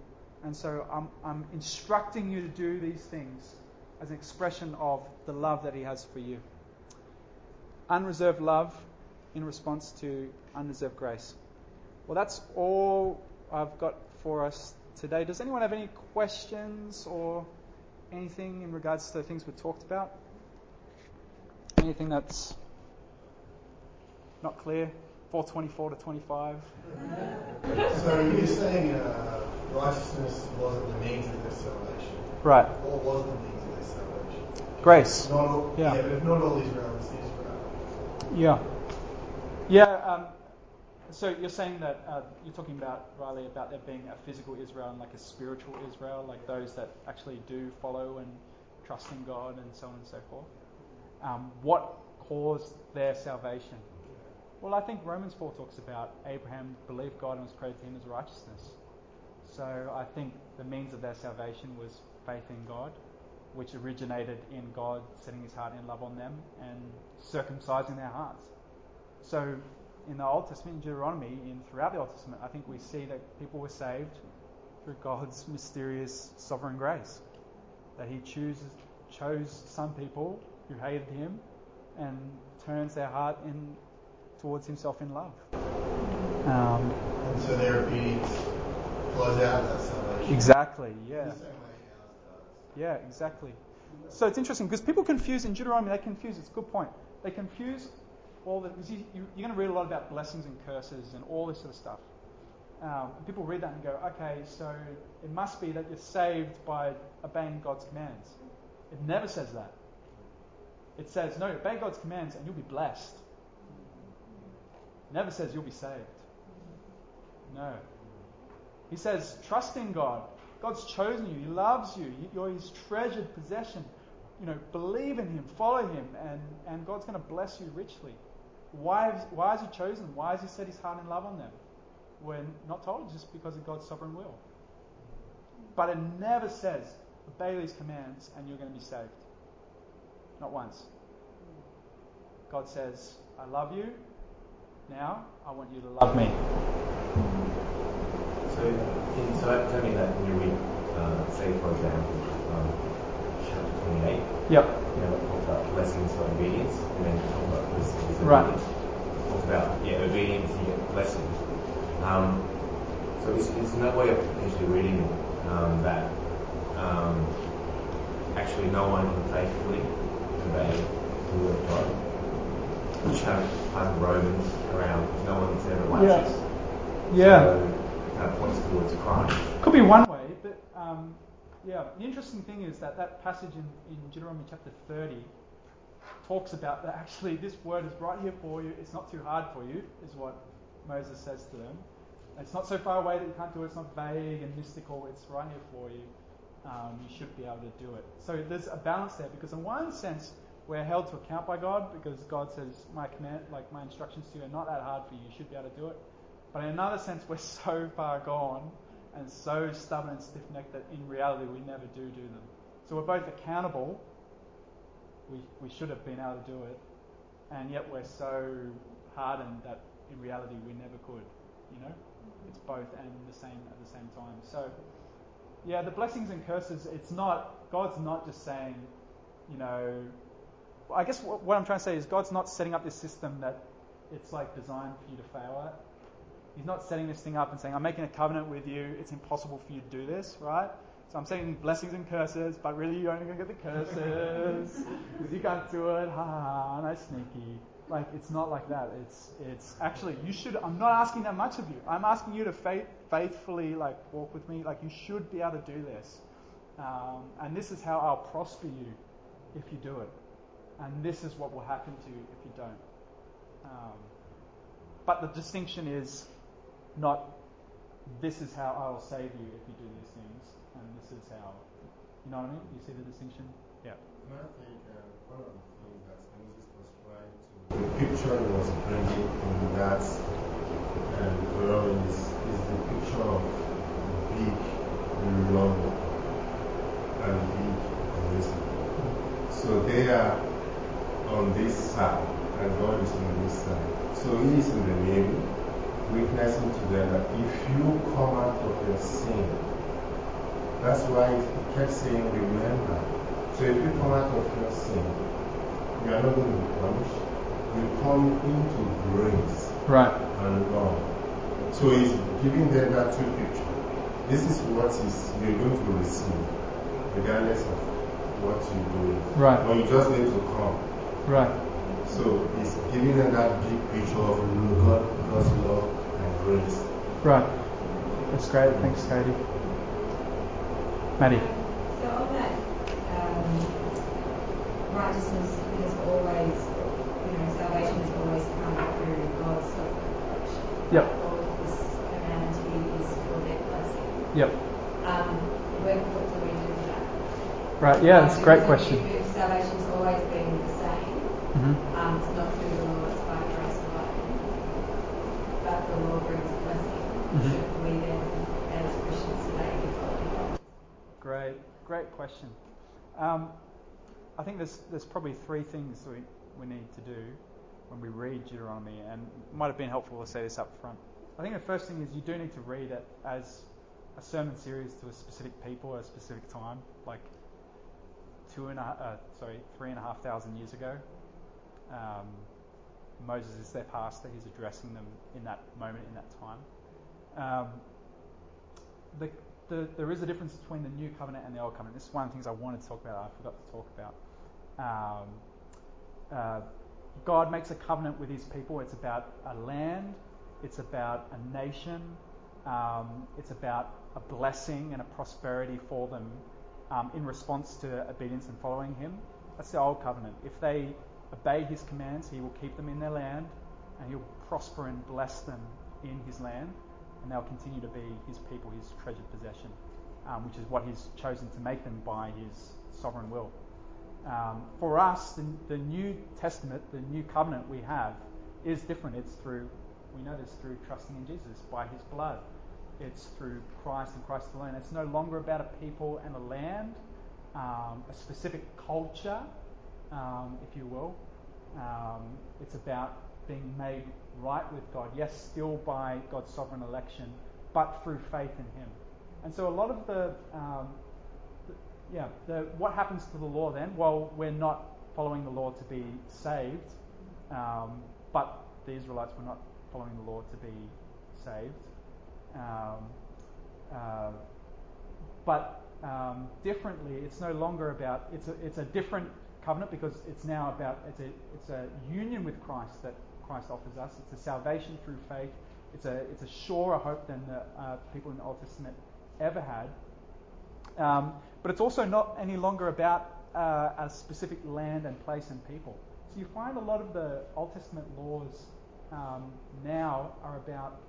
and so I'm, I'm instructing you to do these things as an expression of the love that He has for you. Unreserved love in response to undeserved grace. Well, that's all I've got for us today. Does anyone have any questions or anything in regards to the things we've talked about? Anything that's not clear? 424 to 25? So you're saying uh, righteousness wasn't the means of their salvation. Right. What was the means of their salvation? Grace. Not all, Yeah. yeah. but if not all Israel is Israel. Yeah. Yeah. Um, so you're saying that uh, you're talking about Riley about there being a physical Israel and like a spiritual Israel, like those that actually do follow and trust in God and so on and so forth. Um, what caused their salvation? Well, I think Romans 4 talks about Abraham believed God and was credited to him as righteousness. So I think the means of their salvation was faith in God, which originated in God setting his heart in love on them and circumcising their hearts. So in the Old Testament, in Deuteronomy, and throughout the Old Testament, I think we see that people were saved through God's mysterious sovereign grace. That he chooses, chose some people hated him and turns their heart in towards himself in love. Um, And so their obedience flows out of that salvation. exactly, yeah. The same way ours does. Yeah, exactly. So it's interesting because people confuse in Deuteronomy. They confuse. It's a good point. They confuse all the. Because you, you're going to read a lot about blessings and curses and all this sort of stuff. Um, people read that and go, okay, so it must be that you're saved by obeying God's commands. It never says that. It says, no, obey God's commands and you'll be blessed. It never says you'll be saved. No. He says, trust in God. God's chosen you. He loves you. You're His treasured possession. You know, believe in Him, follow Him, and, and God's going to bless you richly. Why, why has He chosen? Why has He set His heart in love on them? We're not told, just because of God's sovereign will. But it never says, obey these commands and you're going to be saved. Not once. God says, I love you. Now, I want you to love me. So, in, so that tell me that when you read, uh, say for example, um, chapter 28, Yep. you know, it talks about blessings for obedience, and then talk about blessings for Right. Talk about, yeah, obedience, you get blessing. Um, so it's, is no way of potentially reading um, that um, actually no one can faithfully obey the word of God? Which have, have Romans around, no one's ever righteous. Yeah. So, it kind of points towards Christ. Could be one way, but um, yeah, the interesting thing is that that passage in, in Deuteronomy chapter 30 talks about that actually this word is right here for you. It's not too hard for you, is what Moses says to them. It's not so far away that you can't do it. It's not vague and mystical. It's right here for you. Um, you should be able to do it. So there's a balance there because in one sense we're held to account by God because God says my command, like my instructions to you, are not that hard for you. You should be able to do it. But in another sense, we're so far gone and so stubborn and stiff-necked that in reality we never do do them. So we're both accountable. We, we should have been able to do it, and yet we're so hardened that in reality we never could. You know, it's both and the same at the same time. So yeah, the blessings and curses. It's not God's not just saying, you know. I guess what, what I'm trying to say is God's not setting up this system that it's like designed for you to fail at. He's not setting this thing up and saying, I'm making a covenant with you, it's impossible for you to do this, right? So I'm saying blessings and curses, but really you're only going to get the curses because you can't do it. Ha ha ha, nice sneaky. Like, it's not like that. It's, it's actually, you should, I'm not asking that much of you. I'm asking you to faith, faithfully, like, walk with me. Like, you should be able to do this. Um, and this is how I'll prosper you if you do it. And this is what will happen to you if you don't. Um, but the distinction is not this is how I will save you if you do these things, and this is how. You know what I mean? You see the distinction? Yeah. And I think uh, one of the things that Moses was trying to. The picture was bringing in that um, girl is, is the picture of big love and big reason. So they are on this side, and God is on this side. So He is in the middle, witnessing to them that if you come out of your sin, that's why He kept saying, remember. So if you come out of your sin, you are not going to be punished. You come into grace Right. and love. So He's giving them that two picture. This is what is you're going to receive, regardless of what you do. Right. But you just need to come. Right. So He's giving them that big picture of God, God's love and grace. Right. That's great. Thanks, Katie. Maddie. So on that um, righteousness is always, you know, salvation has always come through God's self-revelation. Yep. All of this humanity is for their blessing. Yep. Um, where, what do we do with that? Right. Yeah, that's a great If- question. If salvation's always been the same, hmm um, it's not through the law, it's by grace alone, but the law brings a blessing. Mhm. Should we then, as Christians today, be following that? Great, great question. Um, I think there's there's probably three things we, we need to do when we read Deuteronomy, and it might have been helpful to say this up front. I think the first thing is you do need to read it as a sermon series to a specific people at a specific time, like two and a uh, sorry three and a half thousand years ago. Um, Moses is their pastor; he's addressing them in that moment, in that time. Um, the, the, there is a difference between the new covenant and the old covenant. This is one of the things I wanted to talk about. I forgot to talk about. Um, uh, God makes a covenant with His people. It's about a land. It's about a nation. Um, it's about a blessing and a prosperity for them um, in response to obedience and following Him. That's the old covenant. If they obey His commands, He will keep them in their land, and He'll prosper and bless them in His land and they'll continue to be his people, his treasured possession, um, which is what he's chosen to make them by his sovereign will. Um, for us, the, the New Testament, the new covenant we have, is different. It's through, we know this through trusting in Jesus, by his blood. It's through Christ and Christ alone. It's no longer about a people and a land, um, a specific culture, um, if you will. Um, it's about being made right with God. Yes, still by God's sovereign election, but through faith in Him. And so a lot of the, um, the yeah, the, what happens to the law then? Well, we're not following the law to be saved, um, but the Israelites were not following the law to be saved. Um, uh, but um, differently, it's no longer about it's a, it's a different covenant because it's now about it's a it's a union with Christ that Christ offers us. It's a salvation through faith. It's a it's a surer hope than the uh, people in the Old Testament ever had. Um, but it's also not any longer about uh, a specific land and place and people. So you find a lot of the Old Testament laws um, now are about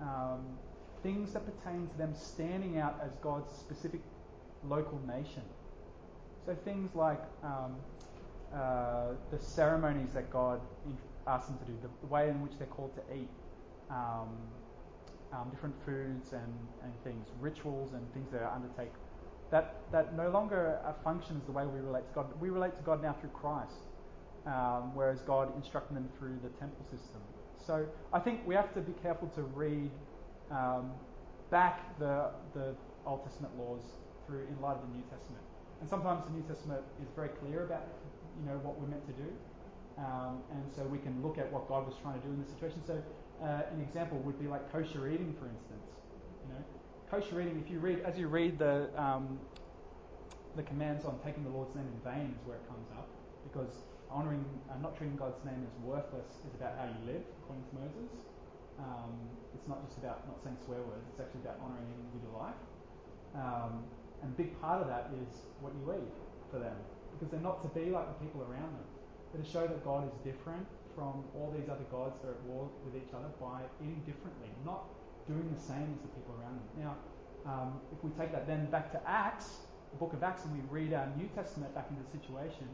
um, things that pertain to them standing out as God's specific local nation. So things like um, uh, the ceremonies that God asks them to do, the, way in which they're called to eat, um, um, different foods and, and things, rituals and things that are undertake, that, that no longer functions the way we relate to God. We relate to God now through Christ, um, whereas God instructed them through the temple system. So I think we have to be careful to read um, back the, the Old Testament laws through in light of the New Testament. And sometimes the New Testament is very clear about you know what we're meant to do, um, and so we can look at what God was trying to do in the situation. So uh, an example would be like kosher eating, for instance. Kosher eating. If you read as you read the um, the commands on taking the Lord's name in vain is where it comes up, because honouring, uh, not treating God's name as worthless is about how you live, according to Moses. Um, it's not just about not saying swear words. It's actually about honouring Him with your life. Um, and a big part of that is what you eat for them, because they're not to be like the people around them. They're to show that God is different from all these other gods that are at war with each other by eating differently, not doing the same as the people around them. Now, um, if we take that then back to Acts, the book of Acts, and we read our New Testament back into the situation,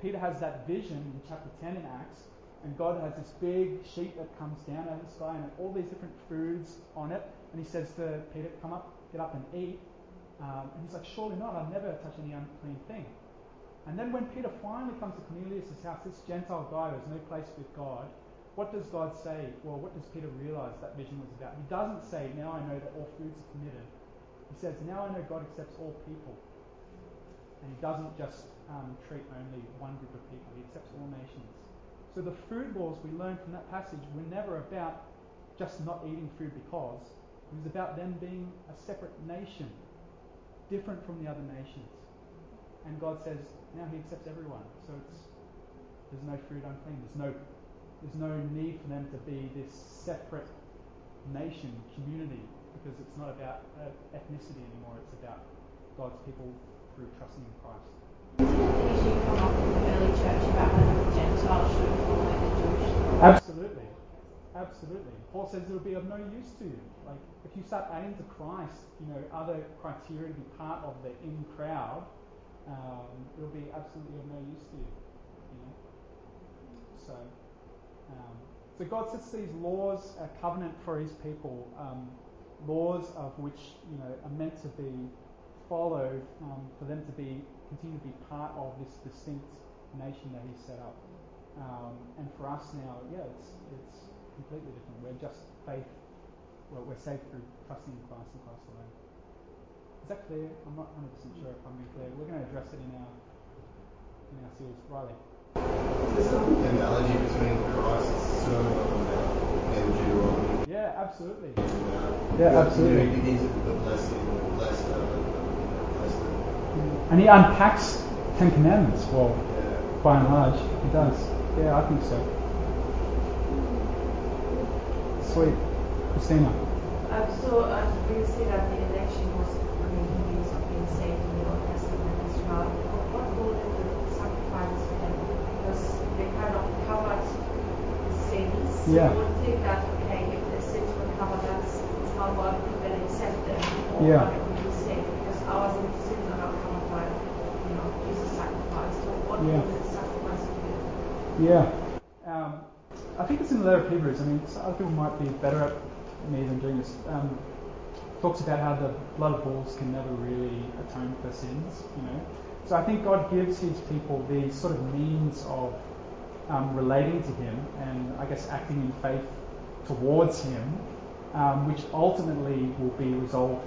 Peter has that vision in chapter 10 in Acts, and God has this big sheet that comes down out of the sky and all these different foods on it. And he says to Peter, Come up, get up and eat. Um, and he's like, Surely not, I've never touched any unclean thing. And then when Peter finally comes to Cornelius' house, this Gentile guy who has no place with God, what does God say? Well, what does Peter realize that vision was about? He doesn't say, Now I know that all foods are permitted. He says, Now I know God accepts all people. And he doesn't just um, treat only one group of people, he accepts all nations. So the food laws we learn from that passage were never about just not eating food because. It was about them being a separate nation, different from the other nations. And God says, now He accepts everyone. So it's there's no food unclean. There's no there's no need for them to be this separate nation, community, because it's not about uh, ethnicity anymore. It's about God's people through trusting in Christ. Absolutely. Absolutely. Paul says it'll be of no use to you. Like, if you start adding to Christ, you know, other criteria to be part of the in crowd, um, it'll be absolutely of no use to you. You know? So, um, so God sets these laws, a covenant for His people, um, laws of which you know are meant to be followed um, for them to be continue to be part of this distinct nation that He set up. Um, and for us now, yeah, it's it's completely different. We're just faith. Well, we're saved through trusting in Christ and Christ alone. Is that clear? I'm not 100% sure if I'm being clear. We're going to address it in our in our series. Riley. There's an analogy between Christ's sermon on the mount and Deuteronomy. Yeah, absolutely. And, Yeah, absolutely. It begins with the blessing, the blessed, blessed. And he unpacks Ten Commandments. Well, Yeah. by and large, he does. Yeah, I think so. Sweet, Christina. Um, so uh, we see that the election was, I mean, Hindus have been saved in the Old Testament as well. What, what role did the sacrifices play? Because they kind of covered the sins. Yeah. You would think that, okay, if the sins were covered, that's how God could then accept them. Or Yeah. God would be saved. Because our sins are not covered by, you know, Jesus' sacrifice. So what Yeah. role the sacrifice play? Yeah. Um, I think it's in the letter of Hebrews. I mean, some other people might be better at me than doing this. Um, talks about how the blood of bulls can never really atone for sins, you know. So I think God gives his people these sort of means of um, relating to him and I guess acting in faith towards him, um, which ultimately will be resolved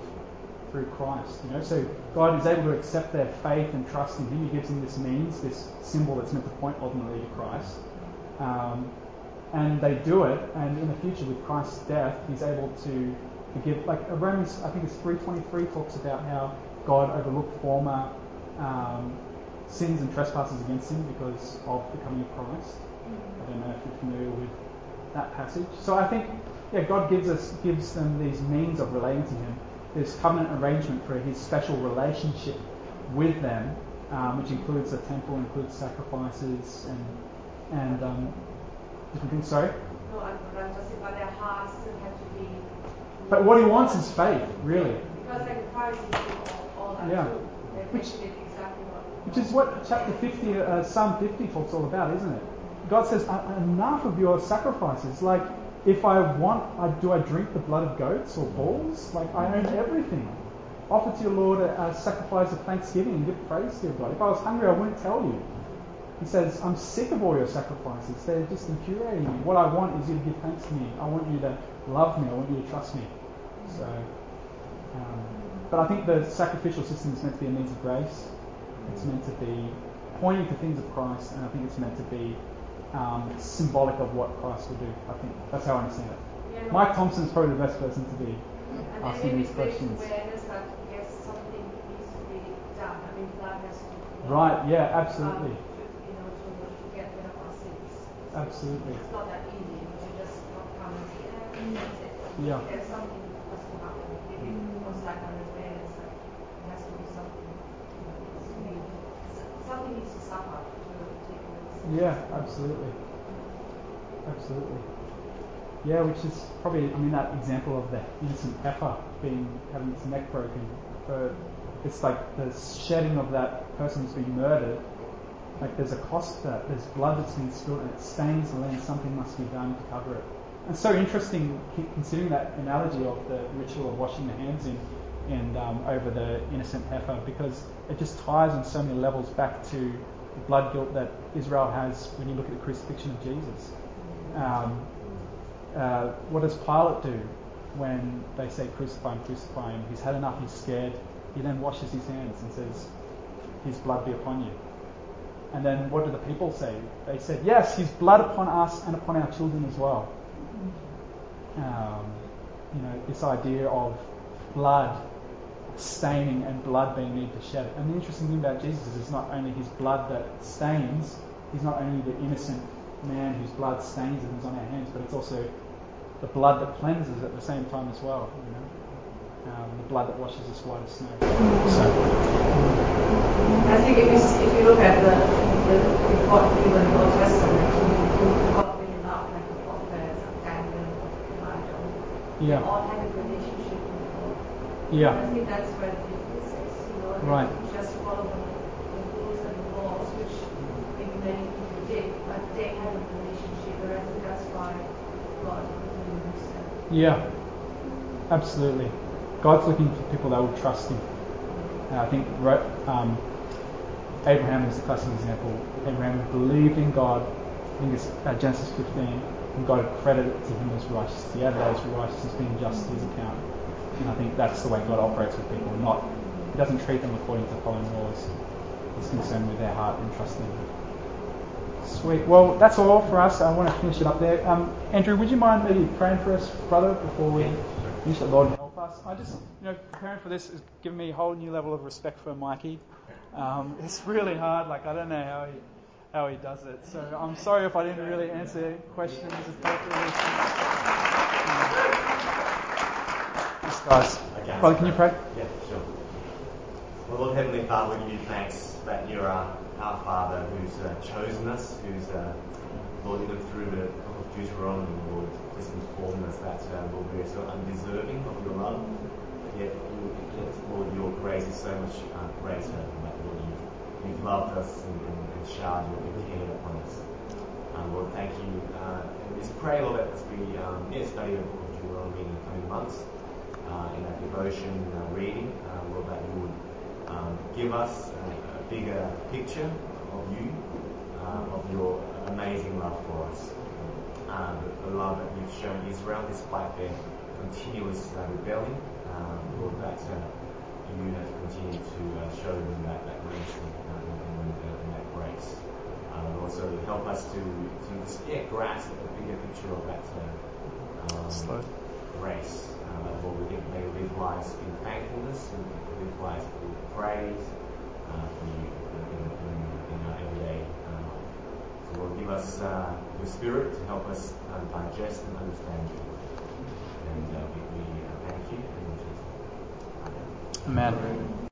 through Christ. You know, so God is able to accept their faith and trust in Him. He gives them this means, this symbol that's meant to point ultimately to Christ, um, and they do it. And in the future, with Christ's death, He's able to forgive. Like Romans, I think it's 3:23 talks about how God overlooked former um, sins and trespasses against Him because of the coming of Christ. I don't know if you're familiar with that passage. So I think, yeah, God gives us gives them these means of relating to Him. This covenant arrangement for His special relationship with them, um, which includes the temple, includes sacrifices and and um, different things. Sorry, No, I'm, I'm just saying, but their hearts still have to be. but what He wants is faith, really. Because like all, all that Yeah. Which- did exactly what. Which is what chapter 50, uh, Psalm 50 talks all about, isn't it? God says, "Uh, enough of your sacrifices. Like, if I want, I, do I drink the blood of goats or bulls? Like, I own everything. Offer to your Lord a, a sacrifice of thanksgiving and give praise to your God. If I was hungry, I wouldn't tell you. He says, I'm sick of all your sacrifices. They're just infuriating me. What I want is you to give thanks to me. I want you to love me. I want you to trust me. So, um, but I think the sacrificial system is meant to be a means of grace. It's meant to be pointing to things of Christ, and I think it's meant to be um, symbolic of what Christ will do. I think that's how I understand it. Yeah, Mike Thompson is probably the best person to be And asking these questions. awareness that yes, something needs to be done. I mean, blood has to be. Right? Yeah, Um, absolutely, to, you know, to, to get rid of our sins. absolutely. It's not that easy. You just not come and say, eh, that's it. Yeah. There's something that has to happen. Maybe it was like an awareness that there has to be something. You know, needs to be, s- something needs to suffer to. Yeah, absolutely, absolutely. Yeah, which is probably, I mean, that example of the innocent heifer being having its neck broken. For, it's like the shedding of that person who's been murdered. Like there's a cost to that. There's blood that's been spilled and it stains the land. Something must be done to cover it. And so interesting considering that analogy of the ritual of washing the hands in and um, over the innocent heifer because it just ties on so many levels back to the blood guilt that Israel has when you look at the crucifixion of Jesus. Um, uh, what does Pilate do when they say crucify him, crucify him? He's had enough, he's scared. He then washes his hands and says, His blood be upon you. And then what do the people say? They said, Yes, his blood upon us and upon our children as well. Um, you know, this idea of blood staining and blood being need to shed. And the interesting thing about Jesus is it's not only his blood that stains, he's not only the innocent man whose blood stains and is on our hands, but it's also the blood that cleanses at the same time as well. You know, um, the blood that washes us white as snow. So, I think if you, if you look at the, the, the God given in the Old Testament, God really loved like the prophets, Daniel, Elijah. They yeah, all had a God. Yeah, I think that's where the difference is, you know, Right. didn't just follow the, the rules and the laws, which maybe many people did, but they had a relationship, and I think that's why God really yeah. Absolutely. God's looking for people that will trust Him. And I think um, Abraham is a classic example. Abraham believed in God. I think it's uh, Genesis 15, and God credited to him as righteous. He added that as righteousness being just to his account. And I think that's the way God operates with people. Not He doesn't treat them according to following laws. He's concerned with their heart and trusting Him. Sweet. Well, that's all for us. I want to finish it up there. Um, Andrew, would you mind maybe praying for us, brother, before we finish the Lord help us? I just, you know, preparing for this has given me a whole new level of respect for Mikey. Um, it's really hard. Like I don't know how he how he does it. So I'm sorry if I didn't really answer questions appropriately. Guys. Okay. Brother, can you pray? Yeah, sure. Well, Lord Heavenly Father, we give you thanks that you're uh, our Father who's uh, chosen us, who's, uh, Lord, even through the book of Deuteronomy, Lord, just informed us that, uh, Lord, we are so undeserving of your love, yet, you, yet Lord, your grace is so much uh, greater than that, Lord. You, you've loved us and, and, and showered your care upon us. Um, Lord, thank you. Uh, and just pray, Lord, that as we um, yeah, study the book of Deuteronomy in the coming months, in that devotion uh, reading, uh, Lord, that you would um, give us a, a bigger picture of you, uh, of your amazing love for us. Uh, the, the love that you've shown Israel despite their continuous uh, rebellion. Um, Lord, that uh, you have continued to uh, show them that, that mercy uh, and, that grace. Uh, Lord, so help us to, to just, yeah, grasp a bigger picture of that uh, um, grace. Uh, Lord, we may live lives in thankfulness and lives with praise uh, in, in, in our everyday life. So Lord, give us uh, your spirit to help us uh, digest and understand you. And uh, we, we uh, thank you. Amen. Amen.